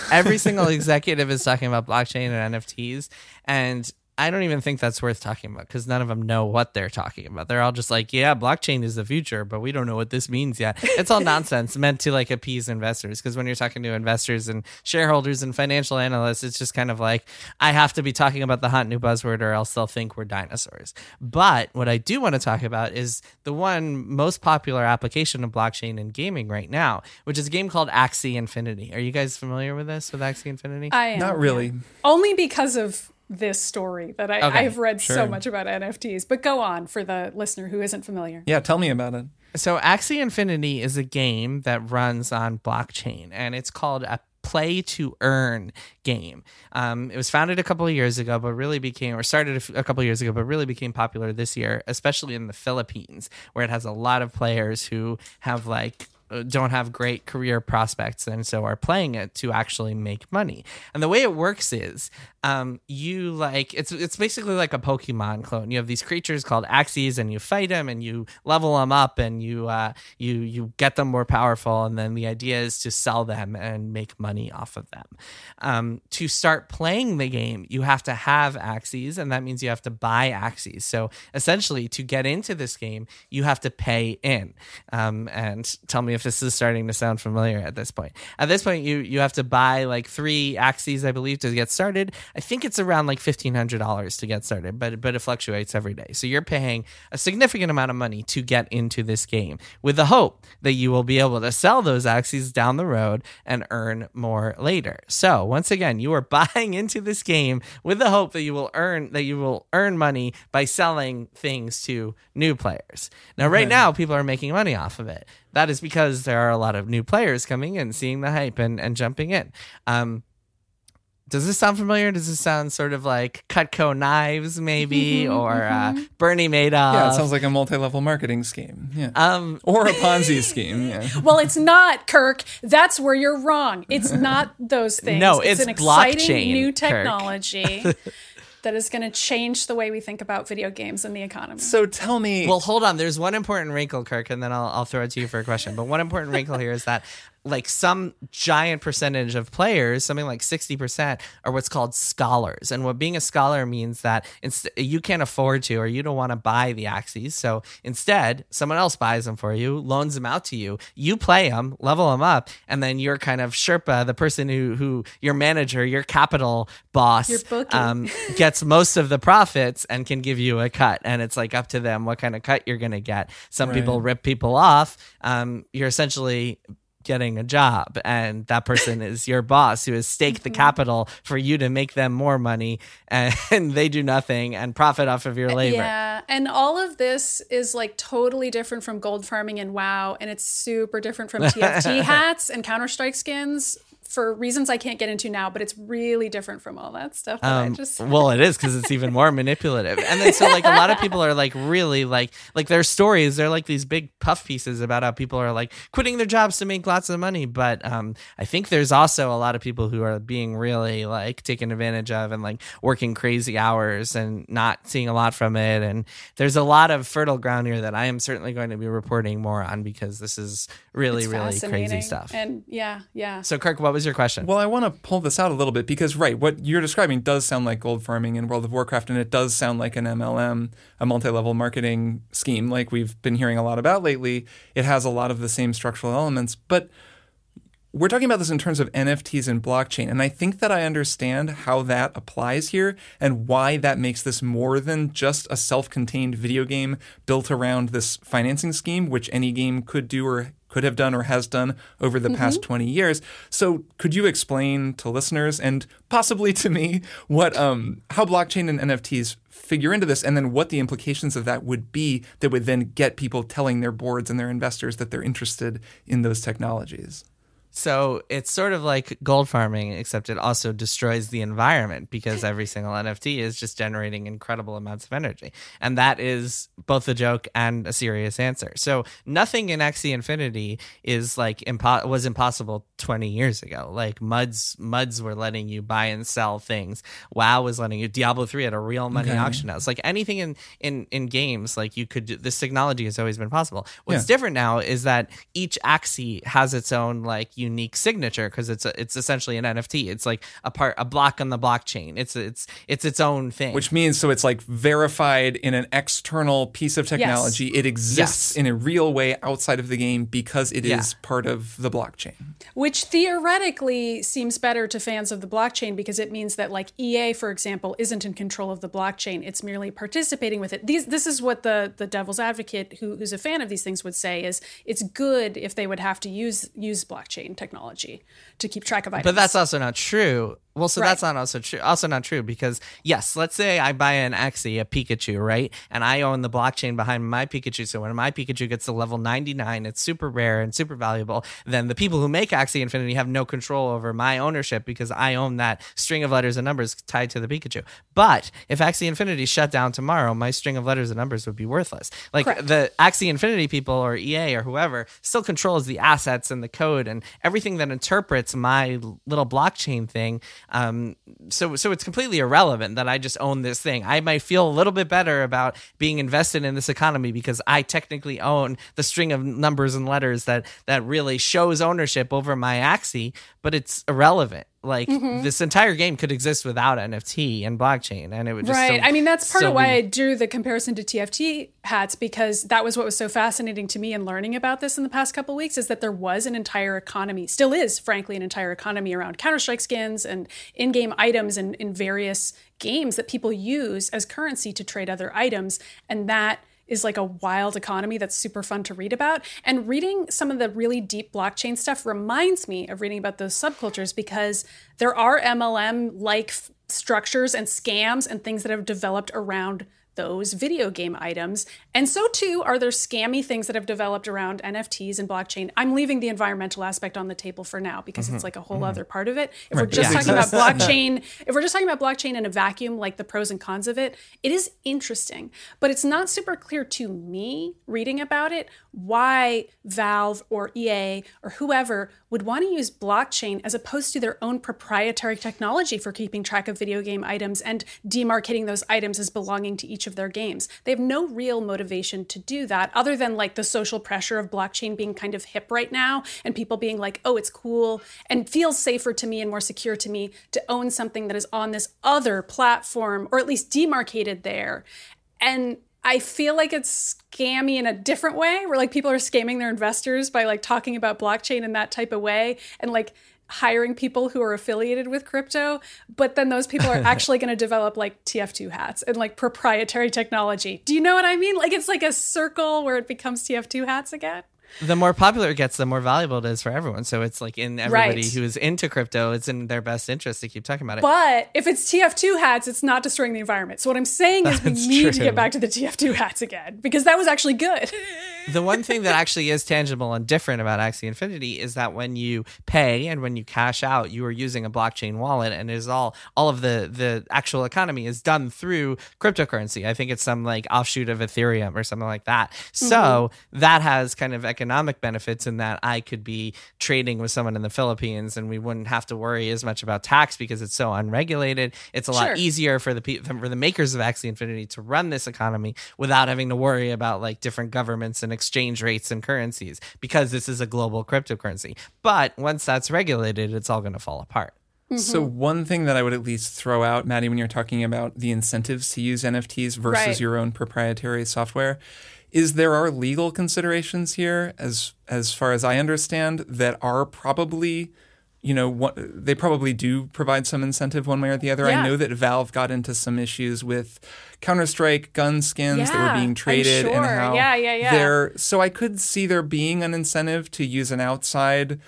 every single executive is talking about blockchain and NFTs, and I don't even think that's worth talking about because none of them know what they're talking about. They're all just like, "Yeah, blockchain is the future, but we don't know what this means yet." It's all nonsense meant to like appease investors because when you're talking to investors and shareholders and financial analysts, it's just kind of like I have to be talking about the hot new buzzword or else they'll think we're dinosaurs. But what I do want to talk about is the one most popular application of blockchain in gaming right now, which is a game called Axie Infinity. Are you guys familiar with this with Axie Infinity? I am Not really. only because of this story that I, Okay, I've read so much about NFTs. But go on for the listener who isn't familiar. Yeah, tell me about it. So Axie Infinity is a game that runs on blockchain, and it's called a play to earn game. Um, it was founded a couple of years ago, but really became, or started a, f- a couple of years ago, but really became popular this year, especially in the Philippines, where it has a lot of players who have like don't have great career prospects and so are playing it to actually make money. And the way it works is um, you like it's it's basically like a Pokemon clone. You have these creatures called Axies and you fight them and you level them up and you uh, you you get them more powerful and then the idea is to sell them and make money off of them. Um, to start playing the game, you have to have Axies and that means you have to buy Axies. So essentially to get into this game, you have to pay in. Um, and tell me if this is starting to sound familiar at this point. At this point, you you have to buy like three Axies, I believe, to get started. I think it's around like fifteen hundred dollars to get started, but but it fluctuates every day. So you're paying a significant amount of money to get into this game, with the hope that you will be able to sell those Axies down the road and earn more later. So once again, you are buying into this game with the hope that you will earn that you will earn money by selling things to new players. Now, right now, people are making money off of it. That is because there are a lot of new players coming in, seeing the hype and, and jumping in. Um, does this sound familiar? Does this sound sort of like Cutco knives, maybe, or uh, Bernie Madoff? Yeah, it sounds like a multi-level marketing scheme. Yeah. um, or a Ponzi scheme. Yeah. Well, it's not, Kirk. That's where you're wrong. It's not those things. No, it's an exciting blockchain, new Kirk. technology that is going to change the way we think about video games and the economy. So tell me. Well, hold on. There's one important wrinkle, Kirk, and then I'll, I'll throw it to you for a question. But one important wrinkle here is that, like, some giant percentage of players, something like 60%, are what's called scholars. And what being a scholar means that it's, you can't afford to or you don't want to buy the Axies. So instead, someone else buys them for you, loans them out to you. You play them, level them up, and then you're kind of Sherpa, the person who, who your manager, your capital boss, Your um, gets most of the profits and can give you a cut and it's like up to them what kind of cut you're going to get some people rip people off um, you're essentially getting a job and that person is your boss who has staked the mm-hmm. capital for you to make them more money and they do nothing and profit off of your uh, labor. Yeah, and all of this is like totally different from gold farming and WoW, and it's super different from TF2 hats and Counter Strike skins for reasons I can't get into now. But it's really different from all that stuff. That Um, just well, it is because it's even more manipulative. And then so like a lot of people are like really like like their stories. They're like these big puff pieces about how people are like quitting their jobs to make lots of money. But um, I think there's also a lot of people who are being really like taken advantage of and like working crazy hours and not seeing a lot from it. And there's a lot of fertile ground here that I am certainly going to be reporting more on because this is really really crazy stuff. And yeah, yeah. So Kirk, what was your question? Well, I want to pull this out a little bit because, right, what you're describing does sound like gold farming in World of Warcraft, and it does sound like an MLM, a multi level marketing scheme, like we've been hearing a lot about lately. It has a lot of the same structural elements, but we're talking about this in terms of NFTs and blockchain. And I think that I understand how that applies here and why that makes this more than just a self contained video game built around this financing scheme, which any game could do or could have done or has done over the mm-hmm. past 20 years. So, could you explain to listeners and possibly to me what um, how blockchain and NFTs figure into this and then what the implications of that would be that would then get people telling their boards and their investors that they're interested in those technologies? So it's sort of like gold farming, except it also destroys the environment because every single NFT is just generating incredible amounts of energy. And that is both a joke and a serious answer. So nothing in Axie Infinity is like impo- was impossible 20 years ago. Like MUDs MUDs were letting you buy and sell things. WoW was letting you Diablo 3 had a real money okay. auction house. Like anything in in in games like you could this technology has always been possible. What's yeah. different now is that each Axie has its own like unique signature because it's a, it's essentially an NFT. It's like a part a block on the blockchain. It's it's it's its own thing. Which means so it's like verified in an external piece of technology. Yes. It exists yes. in a real way outside of the game because it yeah. is part of the blockchain. Which theoretically seems better to fans of the blockchain because it means that like EA for example isn't in control of the blockchain. It's merely participating with it. These this is what the the devil's advocate who, who's a fan of these things would say is it's good if they would have to use use blockchain technology to keep track of items. But that's also not true. Well, so right. that's not also true. Also not true because yes, let's say I buy an Axie, a Pikachu, right, and I own the blockchain behind my Pikachu. So when my Pikachu gets to level ninety nine, it's super rare and super valuable. Then the people who make Axie Infinity have no control over my ownership because I own that string of letters and numbers tied to the Pikachu. But if Axie Infinity shut down tomorrow, my string of letters and numbers would be worthless. Like Correct. the Axie Infinity people or EA or whoever still controls the assets and the code and everything that interprets my little blockchain thing um, so so it's completely irrelevant that I just own this thing. I might feel a little bit better about being invested in this economy because I technically own the string of numbers and letters that that really shows ownership over my Axie, but it's irrelevant. Like mm-hmm. this entire game could exist without NFT and blockchain, and it would just right. Still, I mean, that's part of why be... I drew the comparison to TF2 hats because that was what was so fascinating to me in learning about this in the past couple weeks is that there was an entire economy, still is, frankly, an entire economy around Counter Strike skins and in-game items and in various games that people use as currency to trade other items, and that is like a wild economy that's super fun to read about. And reading some of the really deep blockchain stuff reminds me of reading about those subcultures because there are MLM like structures and scams and things that have developed around those video game items. And so too are there scammy things that have developed around NFTs and blockchain. I'm leaving the environmental aspect on the table for now because mm-hmm. it's like a whole mm-hmm. other part of it. If right. we're just yeah. talking about blockchain, if we're just talking about blockchain in a vacuum, like the pros and cons of it, it is interesting. But it's not super clear to me reading about it why Valve or EA or whoever would want to use blockchain as opposed to their own proprietary technology for keeping track of video game items and demarcating those items as belonging to each of their games. They have no real motivation to do that other than like the social pressure of blockchain being kind of hip right now and people being like, oh, it's cool and feels safer to me and more secure to me to own something that is on this other platform or at least demarcated there. And I feel like it's scammy in a different way where like people are scamming their investors by like talking about blockchain in that type of way and like hiring people who are affiliated with crypto but then those people are actually going to develop like tf2 hats and like proprietary technology. Do you know what i mean? Like it's like a circle where it becomes tf2 hats again the more popular it gets, the more valuable it is for everyone. So it's like in everybody right. who is into crypto, it's in their best interest to keep talking about it. But if it's TF2 hats, it's not destroying the environment. So what I'm saying is we need true. to get back to the TF2 hats again because that was actually good. the one thing that actually is tangible and different about Axie Infinity is that when you pay and when you cash out, you are using a blockchain wallet, and is all all of the the actual economy is done through cryptocurrency. I think it's some like offshoot of Ethereum or something like that. Mm-hmm. So that has kind of economic economic benefits in that I could be trading with someone in the Philippines and we wouldn't have to worry as much about tax because it's so unregulated. It's a sure. lot easier for the for the makers of Axie Infinity to run this economy without having to worry about like different governments and exchange rates and currencies because this is a global cryptocurrency. But once that's regulated, it's all going to fall apart. So mm-hmm. one thing that I would at least throw out, Maddy, when you're talking about the incentives to use NFTs versus Right. your own proprietary software, is there are legal considerations here, as as far as I understand, that are probably, you know, what, they probably do provide some incentive one way or the other. Yeah. I know that Valve got into some issues with Counter Strike gun skins that were being traded, and how Yeah, yeah, yeah. there. So I could see there being an incentive to use an outside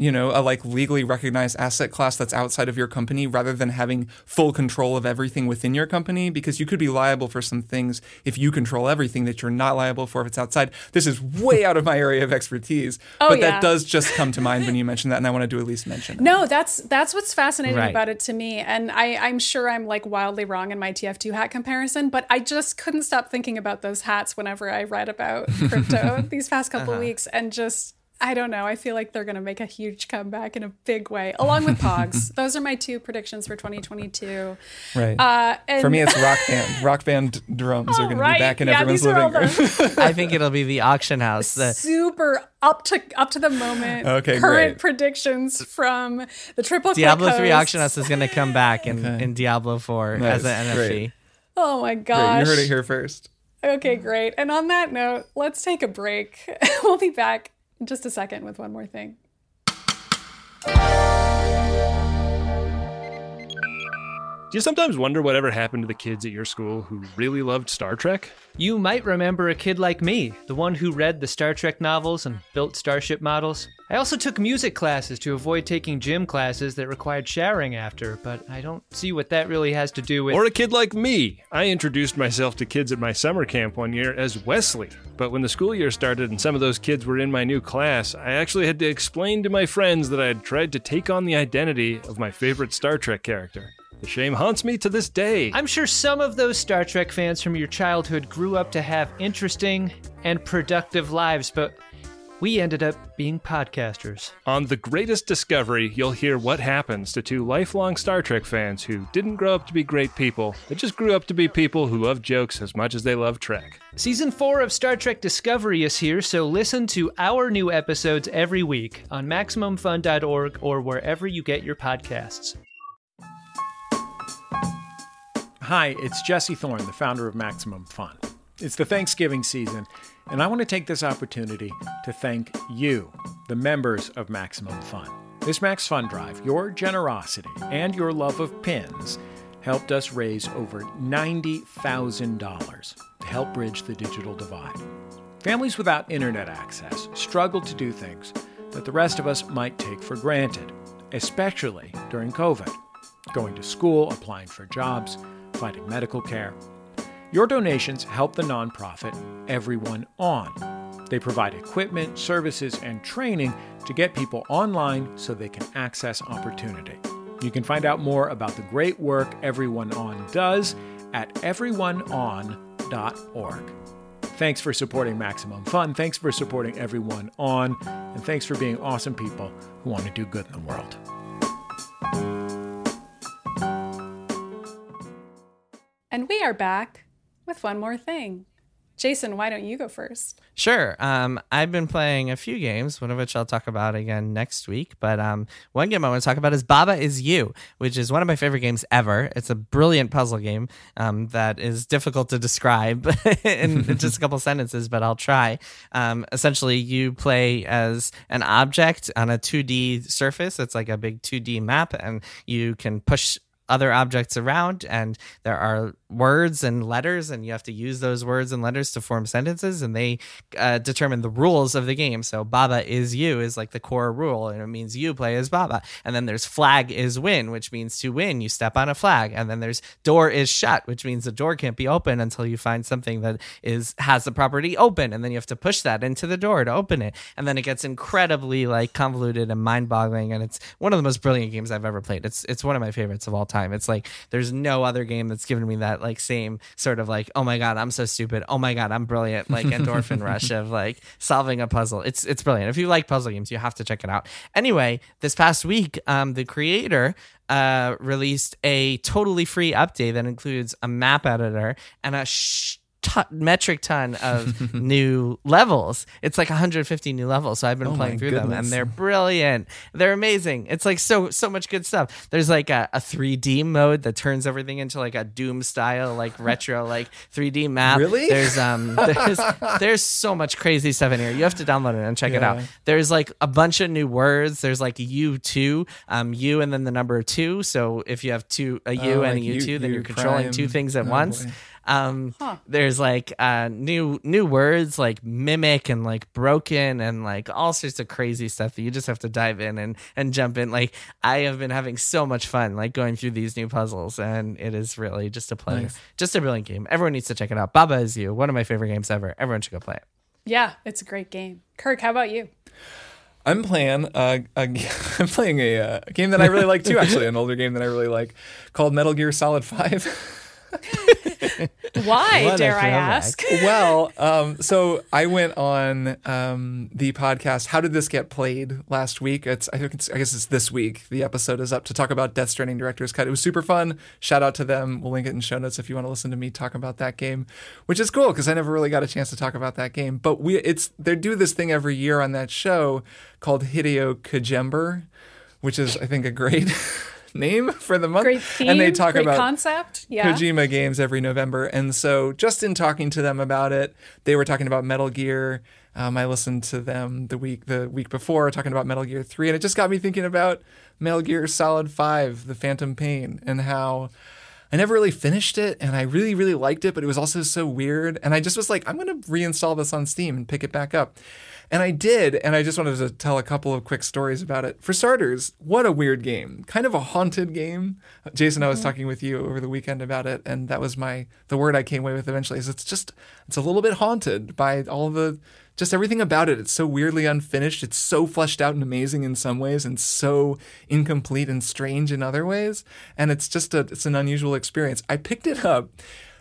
you know, a like legally recognized asset class that's outside of your company rather than having full control of everything within your company because you could be liable for some things if you control everything that you're not liable for if it's outside. This is way out of my area of expertise, Oh, but yeah. that does just come to mind when you mention that and I want to do at least mention it. No, that's that's what's fascinating Right. about it to me, and I, I'm sure I'm like wildly wrong in my TF2 hat comparison, but I just couldn't stop thinking about those hats whenever I read about crypto these past couple uh-huh. weeks, and just I don't know. I feel like they're going to make a huge comeback in a big way, along with Pogs. Those are my two predictions for 2022. Right. Uh, and for me, it's rock band. Rock band drums are going to be back in yeah, everyone's these are all living room. I think it'll be the auction house. The, super up to up to the moment Okay, current great. predictions from the triple Click Diablo 3 auction house is going to come back in, in Diablo 4 as Nice. an NFT. Oh my Great, gosh! you heard it here first. Okay, great. And on that note, let's take a break. we'll be back just a second with one more thing. Do you sometimes wonder whatever happened to the kids at your school who really loved Star Trek? You might remember a kid like me, the one who read the Star Trek novels and built starship models. I also took music classes to avoid taking gym classes that required showering after, but I don't see what that really has to do with. Or a kid like me. I introduced myself to kids at my summer camp one year as Wesley. But when the school year started and some of those kids were in my new class, I actually had to explain to my friends that I had tried to take on the identity of my favorite Star Trek character. The shame haunts me to this day. I'm sure some of those Star Trek fans from your childhood grew up to have interesting and productive lives, but we ended up being podcasters. On The Greatest Discovery, you'll hear what happens to two lifelong Star Trek fans who didn't grow up to be great people, they just grew up to be people who love jokes as much as they love Trek. Season 4 of Star Trek Discovery is here, so listen to our new episodes every week on MaximumFun.org or wherever you get your podcasts. Hi, it's Jesse Thorne, the founder of Maximum Fun. It's the Thanksgiving season, and I want to take this opportunity to thank you, the members of Maximum Fun. This Max Fun Drive, your generosity and your love of pins helped us raise over $90,000 to help bridge the digital divide. Families without internet access struggle to do things that the rest of us might take for granted, especially during COVID going to school, applying for jobs, finding medical care. Your donations help the nonprofit Everyone On. They provide equipment, services, and training to get people online so they can access opportunity. You can find out more about the great work Everyone On does at everyoneon.org. Thanks for supporting Maximum Fun. Thanks for supporting Everyone On. And thanks for being awesome people who want to do good in the world. And we are back with one more thing. Jason, why don't you go first? Sure. Um, I've been playing a few games, one of which I'll talk about again next week. But um, one game I want to talk about is Baba Is You, which is one of my favorite games ever. It's a brilliant puzzle game um, that is difficult to describe in just a couple sentences, but I'll try. Um, essentially, you play as an object on a 2D surface. It's like a big 2D map, and you can push other objects around and there are words and letters and you have to use those words and letters to form sentences and they uh, determine the rules of the game. So baba is you is like the core rule and it means you play as baba. And then there's flag is win which means to win you step on a flag. And then there's door is shut which means the door can't be open until you find something that is has the property open. And then you have to push that into the door to open it. And then it gets incredibly like convoluted and mind-boggling and it's one of the most brilliant games I've ever played. It's it's one of my favorites of all time it's like there's no other game that's given me that like same sort of like oh my god I'm so stupid. Oh my god I'm brilliant. Like endorphin rush of like solving a puzzle. It's it's brilliant. If you like puzzle games you have to check it out. Anyway this past week um the creator uh released a totally free update that includes a map editor and a sh- ton, metric ton of new levels. It's like 150 new levels. So I've been Oh playing through them, and they're brilliant. They're amazing. It's like so so much good stuff. There's like a, a 3D mode that turns everything into like a Doom style, like retro, like 3D map. Really? There's um there's there's so much crazy stuff in here. You have to download it and check it out. There's like a bunch of new words. There's like U two, um U and then the number two. So if you have two a U Oh, and like a U U- two, then you're controlling two things at Oh, once. boy. Um, there's like uh, new new words like mimic and like broken and like all sorts of crazy stuff that you just have to dive in and and jump in. Like I have been having so much fun like going through these new puzzles, and it is really just a pleasure, Nice. just a brilliant game. Everyone needs to check it out. Baba is you, one of my favorite games ever. Everyone should go play it. Yeah, it's a great game. Kirk, how about you? I'm playing a, a g- I'm playing a, uh, a game that I really like too. Actually, an older game that I really like called Metal Gear Solid Five. Why, What dare I ask? well, um, so I went on um, the podcast. How did this get played last week? It's I think it's I guess it's this week. The episode is up to talk about Death Stranding director's cut. It was super fun. Shout out to them. We'll link it in show notes if you want to listen to me talk about that game, which is cool because I never really got a chance to talk about that game. But we it's they do this thing every year on that show called Hideo Kojember, which is I think a great. name for the month Great theme, and they talk great about concept. Yeah. Kojima games every November. And so, just in talking to them about it, they were talking about Metal Gear. Um, I listened to them the week the week before talking about Metal Gear Three, and it just got me thinking about Metal Gear Solid Five: The Phantom Pain, and how. I never really finished it and I really, really liked it, but it was also so weird. And I just was like, I'm going to reinstall this on Steam and pick it back up. And I did. And I just wanted to tell a couple of quick stories about it. For starters, what a weird game. Kind of a haunted game. Jason, I was mm-hmm. talking with you over the weekend about it. And that was my, the word I came away with eventually is it's just, it's a little bit haunted by all the, just everything about it. It's so weirdly unfinished. It's so fleshed out and amazing in some ways, and so incomplete and strange in other ways. And it's just a it's an unusual experience. I picked it up.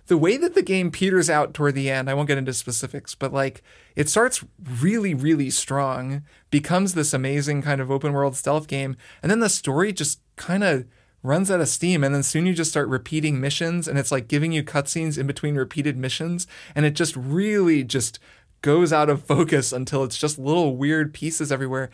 The way that the game peters out toward the end, I won't get into specifics, but like it starts really, really strong, becomes this amazing kind of open world stealth game, and then the story just kind of runs out of steam and then soon you just start repeating missions and it's like giving you cutscenes in between repeated missions and it just really just goes out of focus until it's just little weird pieces everywhere.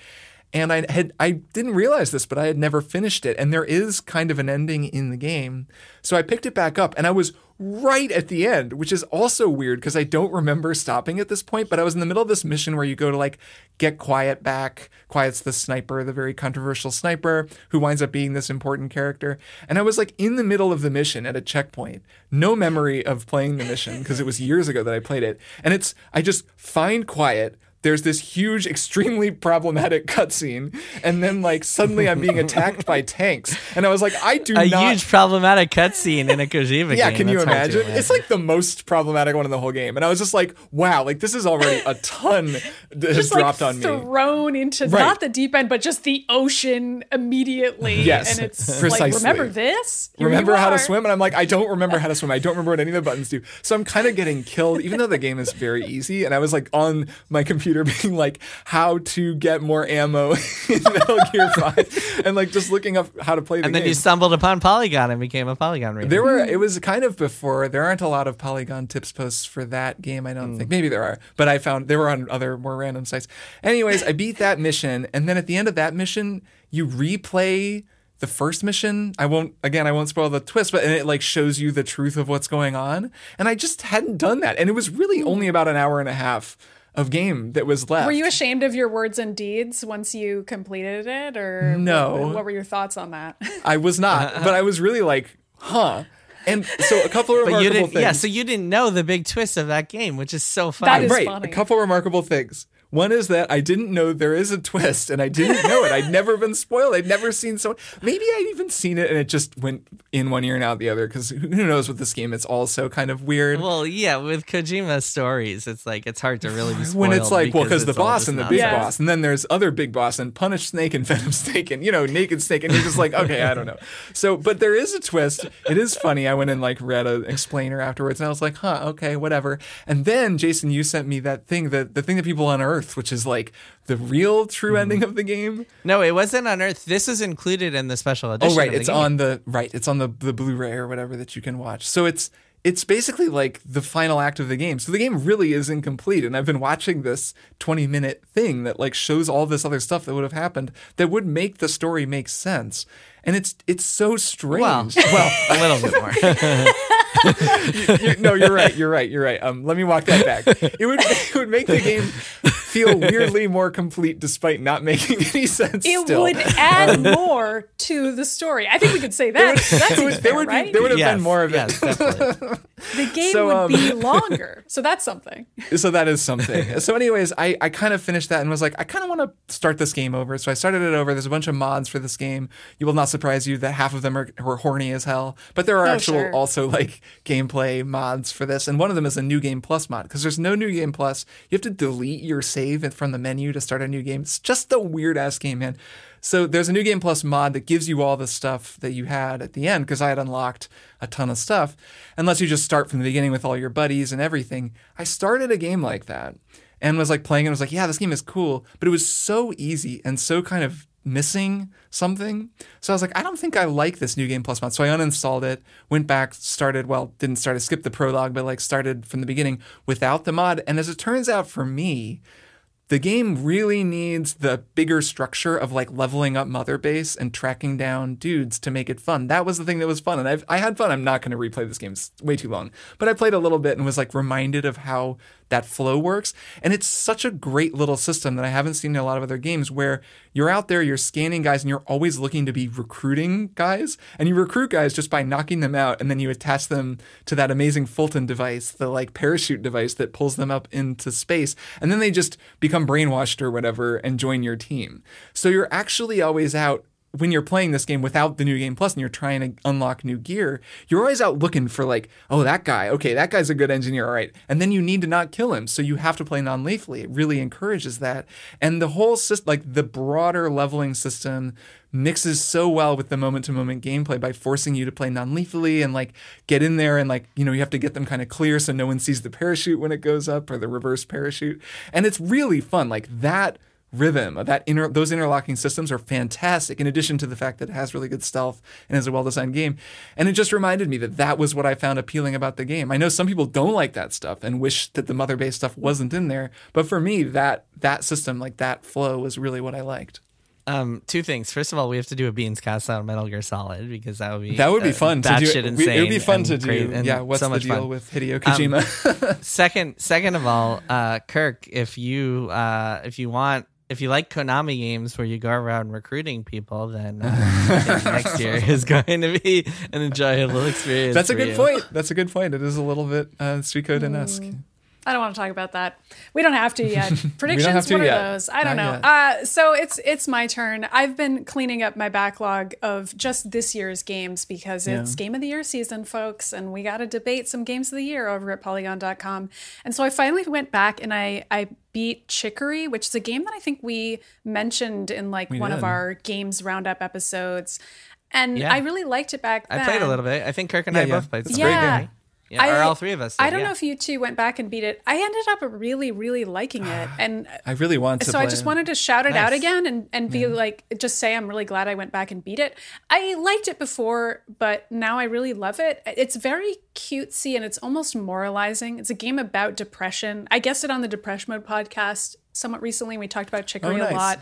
And I had I didn't realize this, but I had never finished it. And there is kind of an ending in the game. So I picked it back up and I was right at the end, which is also weird because I don't remember stopping at this point, but I was in the middle of this mission where you go to like get Quiet back. Quiet's the sniper, the very controversial sniper who winds up being this important character. And I was like in the middle of the mission at a checkpoint. No memory of playing the mission because it was years ago that I played it. And it's I just find Quiet there's this huge, extremely problematic cutscene, and then like suddenly I'm being attacked by tanks, and I was like, I do not. A not. huge problematic cutscene in a Kojima game. yeah, game. can you That's hard to imagine? It's like the most problematic one in the whole game, and I was just like, wow, like this is already a ton that has just dropped like on me. thrown into Right. not the deep end, but just the ocean immediately. Yes, and it's precisely. like, remember this? Here remember how to swim and i'm like i don't remember how to swim i don't remember what any of the buttons do so i'm kind of getting killed even though the game is very easy and i was like on my computer being like how to get more ammo in metal gear 5 and like just looking up how to play the and then game. you stumbled upon Polygon and became a Polygon reader. there were it was kind of before there aren't a lot of polygon tips posts for that game i don't hmm. think. Maybe there are but i found they were on other more random sites. Anyways i beat that mission and then at the end of that mission you replay the first mission. I won't again i won't spoil the twist but and it like shows you the truth of what's going on. And i just hadn't done that and it was really hmm. only about an hour and a half of game that was left Were you ashamed of your words and deeds once you completed it, or No. What, what were your thoughts on that? i was not but i was really like huh and so a couple of remarkable you didn't. things Yeah, so you didn't know the big twist of that game, which is so fun. That is right. funny. A couple remarkable things. One is that I didn't know there is a twist, and I didn't know it. I'd never been spoiled. I'd never seen so. Maybe I'd even seen it, and it just went in one ear and out the other. Because who knows with this game? It's also kind of weird. Well, yeah, with Kojima stories, it's like it's hard to really be spoiled when it's like, well, because the boss and the big nonsense. boss, and then there's other big boss and Punish Snake and Venom Snake and you know Naked Snake, and you're just like, okay, I don't know. So, but there is a twist. It is funny. I went and like read an explainer afterwards, and I was like, huh, okay, whatever. And then Jason, you sent me that thing, that the thing that people unearth, which is like the real true Mm-hmm. ending of the game. No, it wasn't on Earth. This is included in the special edition. Oh, right, it's game. on the right, it's on the the Blu-ray or whatever that you can watch. So it's it's basically like the final act of the game. So the game really is incomplete. And I've been watching this 20 minute thing that like shows all this other stuff that would have happened that would make the story make sense. And it's it's so strange. Well, well a little bit more. you, no, you're right. You're right. You're right. Um, let me walk that back. It would it would make the game feel weirdly more complete, despite not making any sense. It still. would add more to the story. I think we could say that. That seems there would right? be there would have yes, been more of it. yes, definitely. the game So, would um, be longer. So that's something. so that is something. so, anyways, I, I kind of finished that and was like, I kind of want to start this game over. So I started it over. There's a bunch of mods for this game. You will not surprise you that half of them are, are horny as hell, but there are Oh, actual sure. also like gameplay mods for this. And one of them is a new game plus mod because there's no new game plus. You have to delete your save from the menu to start a new game. It's just a weird ass game, man. So there's a new game plus mod that gives you all the stuff that you had at the end because I had unlocked a ton of stuff. Unless you just start from the beginning with all your buddies and everything. I started a game like that and was like playing and was like, yeah, this game is cool, but it was so easy and so kind of missing something. So I was like, I don't think I like this new game plus mod. So I uninstalled it, went back, started, well, didn't start, I skipped the prologue, but like started from the beginning without the mod. And as it turns out for me, the game really needs the bigger structure of like leveling up mother base and tracking down dudes to make it fun. That was the thing that was fun. And I've, I had fun. I'm not going to replay this game. It's way too long. But I played a little bit and was like reminded of how that flow works. And it's such a great little system that I haven't seen in a lot of other games where you're out there, you're scanning guys, and you're always looking to be recruiting guys. And you recruit guys just by knocking them out, and then you attach them to that amazing Fulton device, the like parachute device that pulls them up into space. And then they just become brainwashed or whatever and join your team. So you're actually always out when you're playing this game without the new game plus and you're trying to unlock new gear, you're always out looking for like, oh, that guy, okay, that guy's a good engineer, all right. And then you need to not kill him, so you have to play non-lethally. It really encourages that, and the whole system, like the broader leveling system, mixes so well with the moment-to-moment gameplay by forcing you to play non-lethally and like get in there and like you know you have to get them kind of clear so no one sees the parachute when it goes up or the reverse parachute, and it's really fun. Like that rhythm of that inter- those interlocking systems are fantastic in addition to the fact that it has really good stealth and is a well-designed game and it just reminded me that that was what i found appealing about the game i know some people don't like that stuff and wish that the mother base stuff wasn't in there but for me that that system like that flow was really what i liked Um, two things. First of all, we have to do a beans cast on Metal Gear Solid because that would be that would be uh, fun to do batshit it insane. it would be fun to do and yeah what's so the deal fun. with hideo kojima second second of all uh kirk if you uh if you want if you like konami games where you go around recruiting people then uh, next year is going to be an enjoyable experience that's a good you. point. That's a good point. It is a little bit uh suikoden-esque I don't want to talk about that. We don't have to yet. Predictions. have to what are yet. those? I don't Not know. Uh, so it's it's my turn. I've been cleaning up my backlog of just this year's games because it's game of the year season, folks, and we got to debate some games of the year over at Polygon.com. And so I finally went back and I I beat Chicory, which is a game that I think we mentioned in like one of our games roundup episodes. And Yeah. I really liked it back then. i played a little bit i think kirk and Yeah, i yeah. both played It's a some. great Yeah. Game. yeah I- or all three of us I don't yeah. know if you two went back and beat it. I ended up really, really liking it, and i really want to so I just it. wanted to shout it out again and and be like, just say I'm really glad I went back and beat it. I liked it before, but now I really love it. It's very cutesy and it's almost moralizing. It's a game about depression. I guessed it on the Depression Mode podcast somewhat recently. We talked about oh, Chicory Oh, nice. a lot,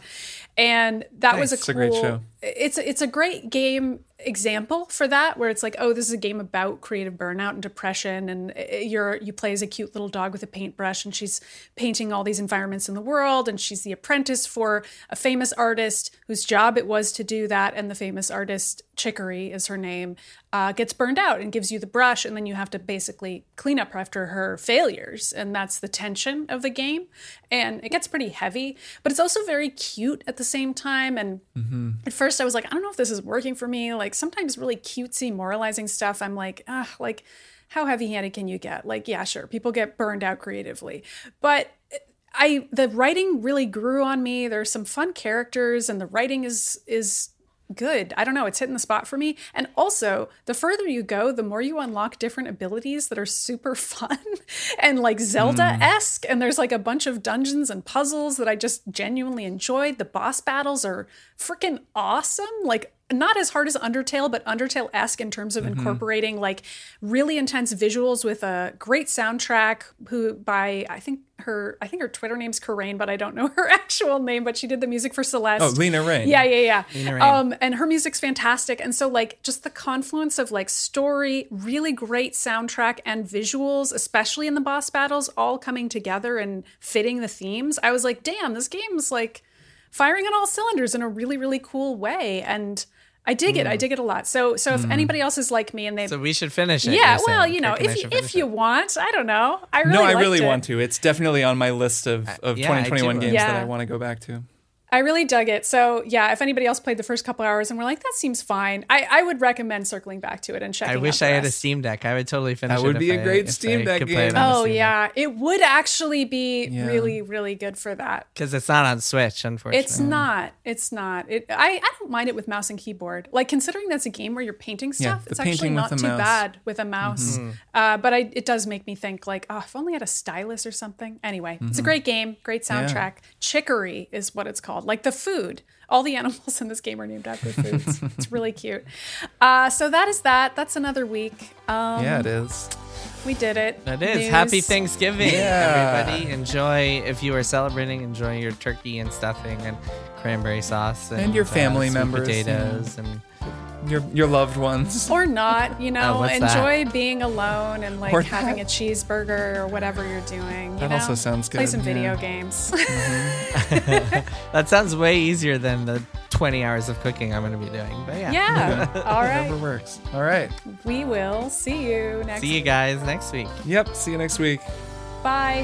and that was a It's a cool. great show. It's it's a great game example for that, where it's like, oh, this is a game about creative burnout and depression, and uh, you're you play as a cute little dog with a paintbrush, and she's painting all these environments in the world, and she's the apprentice for a famous artist whose job it was to do that, and the famous artist Chicory is her name, uh, gets burned out and gives you the brush, and then you have to basically clean up after her failures, and that's the tension of the game, and it gets pretty heavy, but it's also very cute at the same time, and at first I was like, I don't know if this is working for me. Like sometimes really cutesy moralizing stuff, I'm like, ah, like how heavy handed can you get? Like, yeah, sure, people get burned out creatively. But I the writing really grew on me. There's some fun characters and the writing is is good. I don't know, it's hitting the spot for me. And also, the further you go, the more you unlock different abilities that are super fun and like Zelda esque. And there's like a bunch of dungeons and puzzles that I just genuinely enjoyed. The boss battles are freaking awesome. Like, not as hard as Undertale, but Undertale esque in terms of incorporating like really intense visuals with a great soundtrack. Who by I think her I think her Twitter name's Corain, but I don't know her actual name. But she did the music for Celeste. Oh, Lena Raine. Yeah, yeah, yeah. Um, and her music's fantastic. And so, like, just the confluence of like story, really great soundtrack, and visuals, especially in the boss battles, all coming together and fitting the themes. I was like, damn, this game's like firing on all cylinders in a really, really cool way. And I dig it. I mm. dig it a lot. So, so if mm. anybody else is like me and they, So we should finish it. yeah, well, saying. you know, Kirk and I if you, if you it. want, I don't know. I really, no, I really it. want to. It's definitely on my list of, uh, of yeah, 2021 do. games that I want to go back to. I really dug it. So yeah, if anybody else played the first couple hours and we're like, that seems fine, I, I would recommend circling back to it and checking. Out. I wish out I the had a. Steam Deck. I would totally finish That it. would if be a I- great Steam Deck could play it game. Oh Steam Deck. yeah, it would actually be Yeah. really, really good for that. because it's not on Switch, unfortunately. It's not. It's not. It. I. I don't mind it with mouse and keyboard. Like considering that's a game where you're painting stuff, the it's actually painting with not too mouse. Mm-hmm. bad with a mouse. Uh, but I. It does make me think like, oh, if only I had a stylus or something. Anyway, it's a Mm-hmm. great game. Great soundtrack. Chicory is what it's called. Like the food. All the animals in this game are named after foods. it's really cute. Uh, so that is that. That's another week. Um, yeah, it is. we did it. It is. News. Happy Thanksgiving, Yeah. everybody. Enjoy, if you are celebrating, enjoy your turkey and stuffing and cranberry sauce. And, And your uh, family sweet members, Potatoes and Your your loved ones. or not, you oh, know, Oh, what's that? enjoy being alone and like Or having that. a cheeseburger or whatever you're doing. You That know? also sounds good Play some video yeah. games. Mm-hmm. that sounds way easier than the 20 hours of cooking I'm going to be doing. But yeah. yeah. All Whatever works. All right. We will see you next See you week. guys next week. Yep. See you next week. Bye.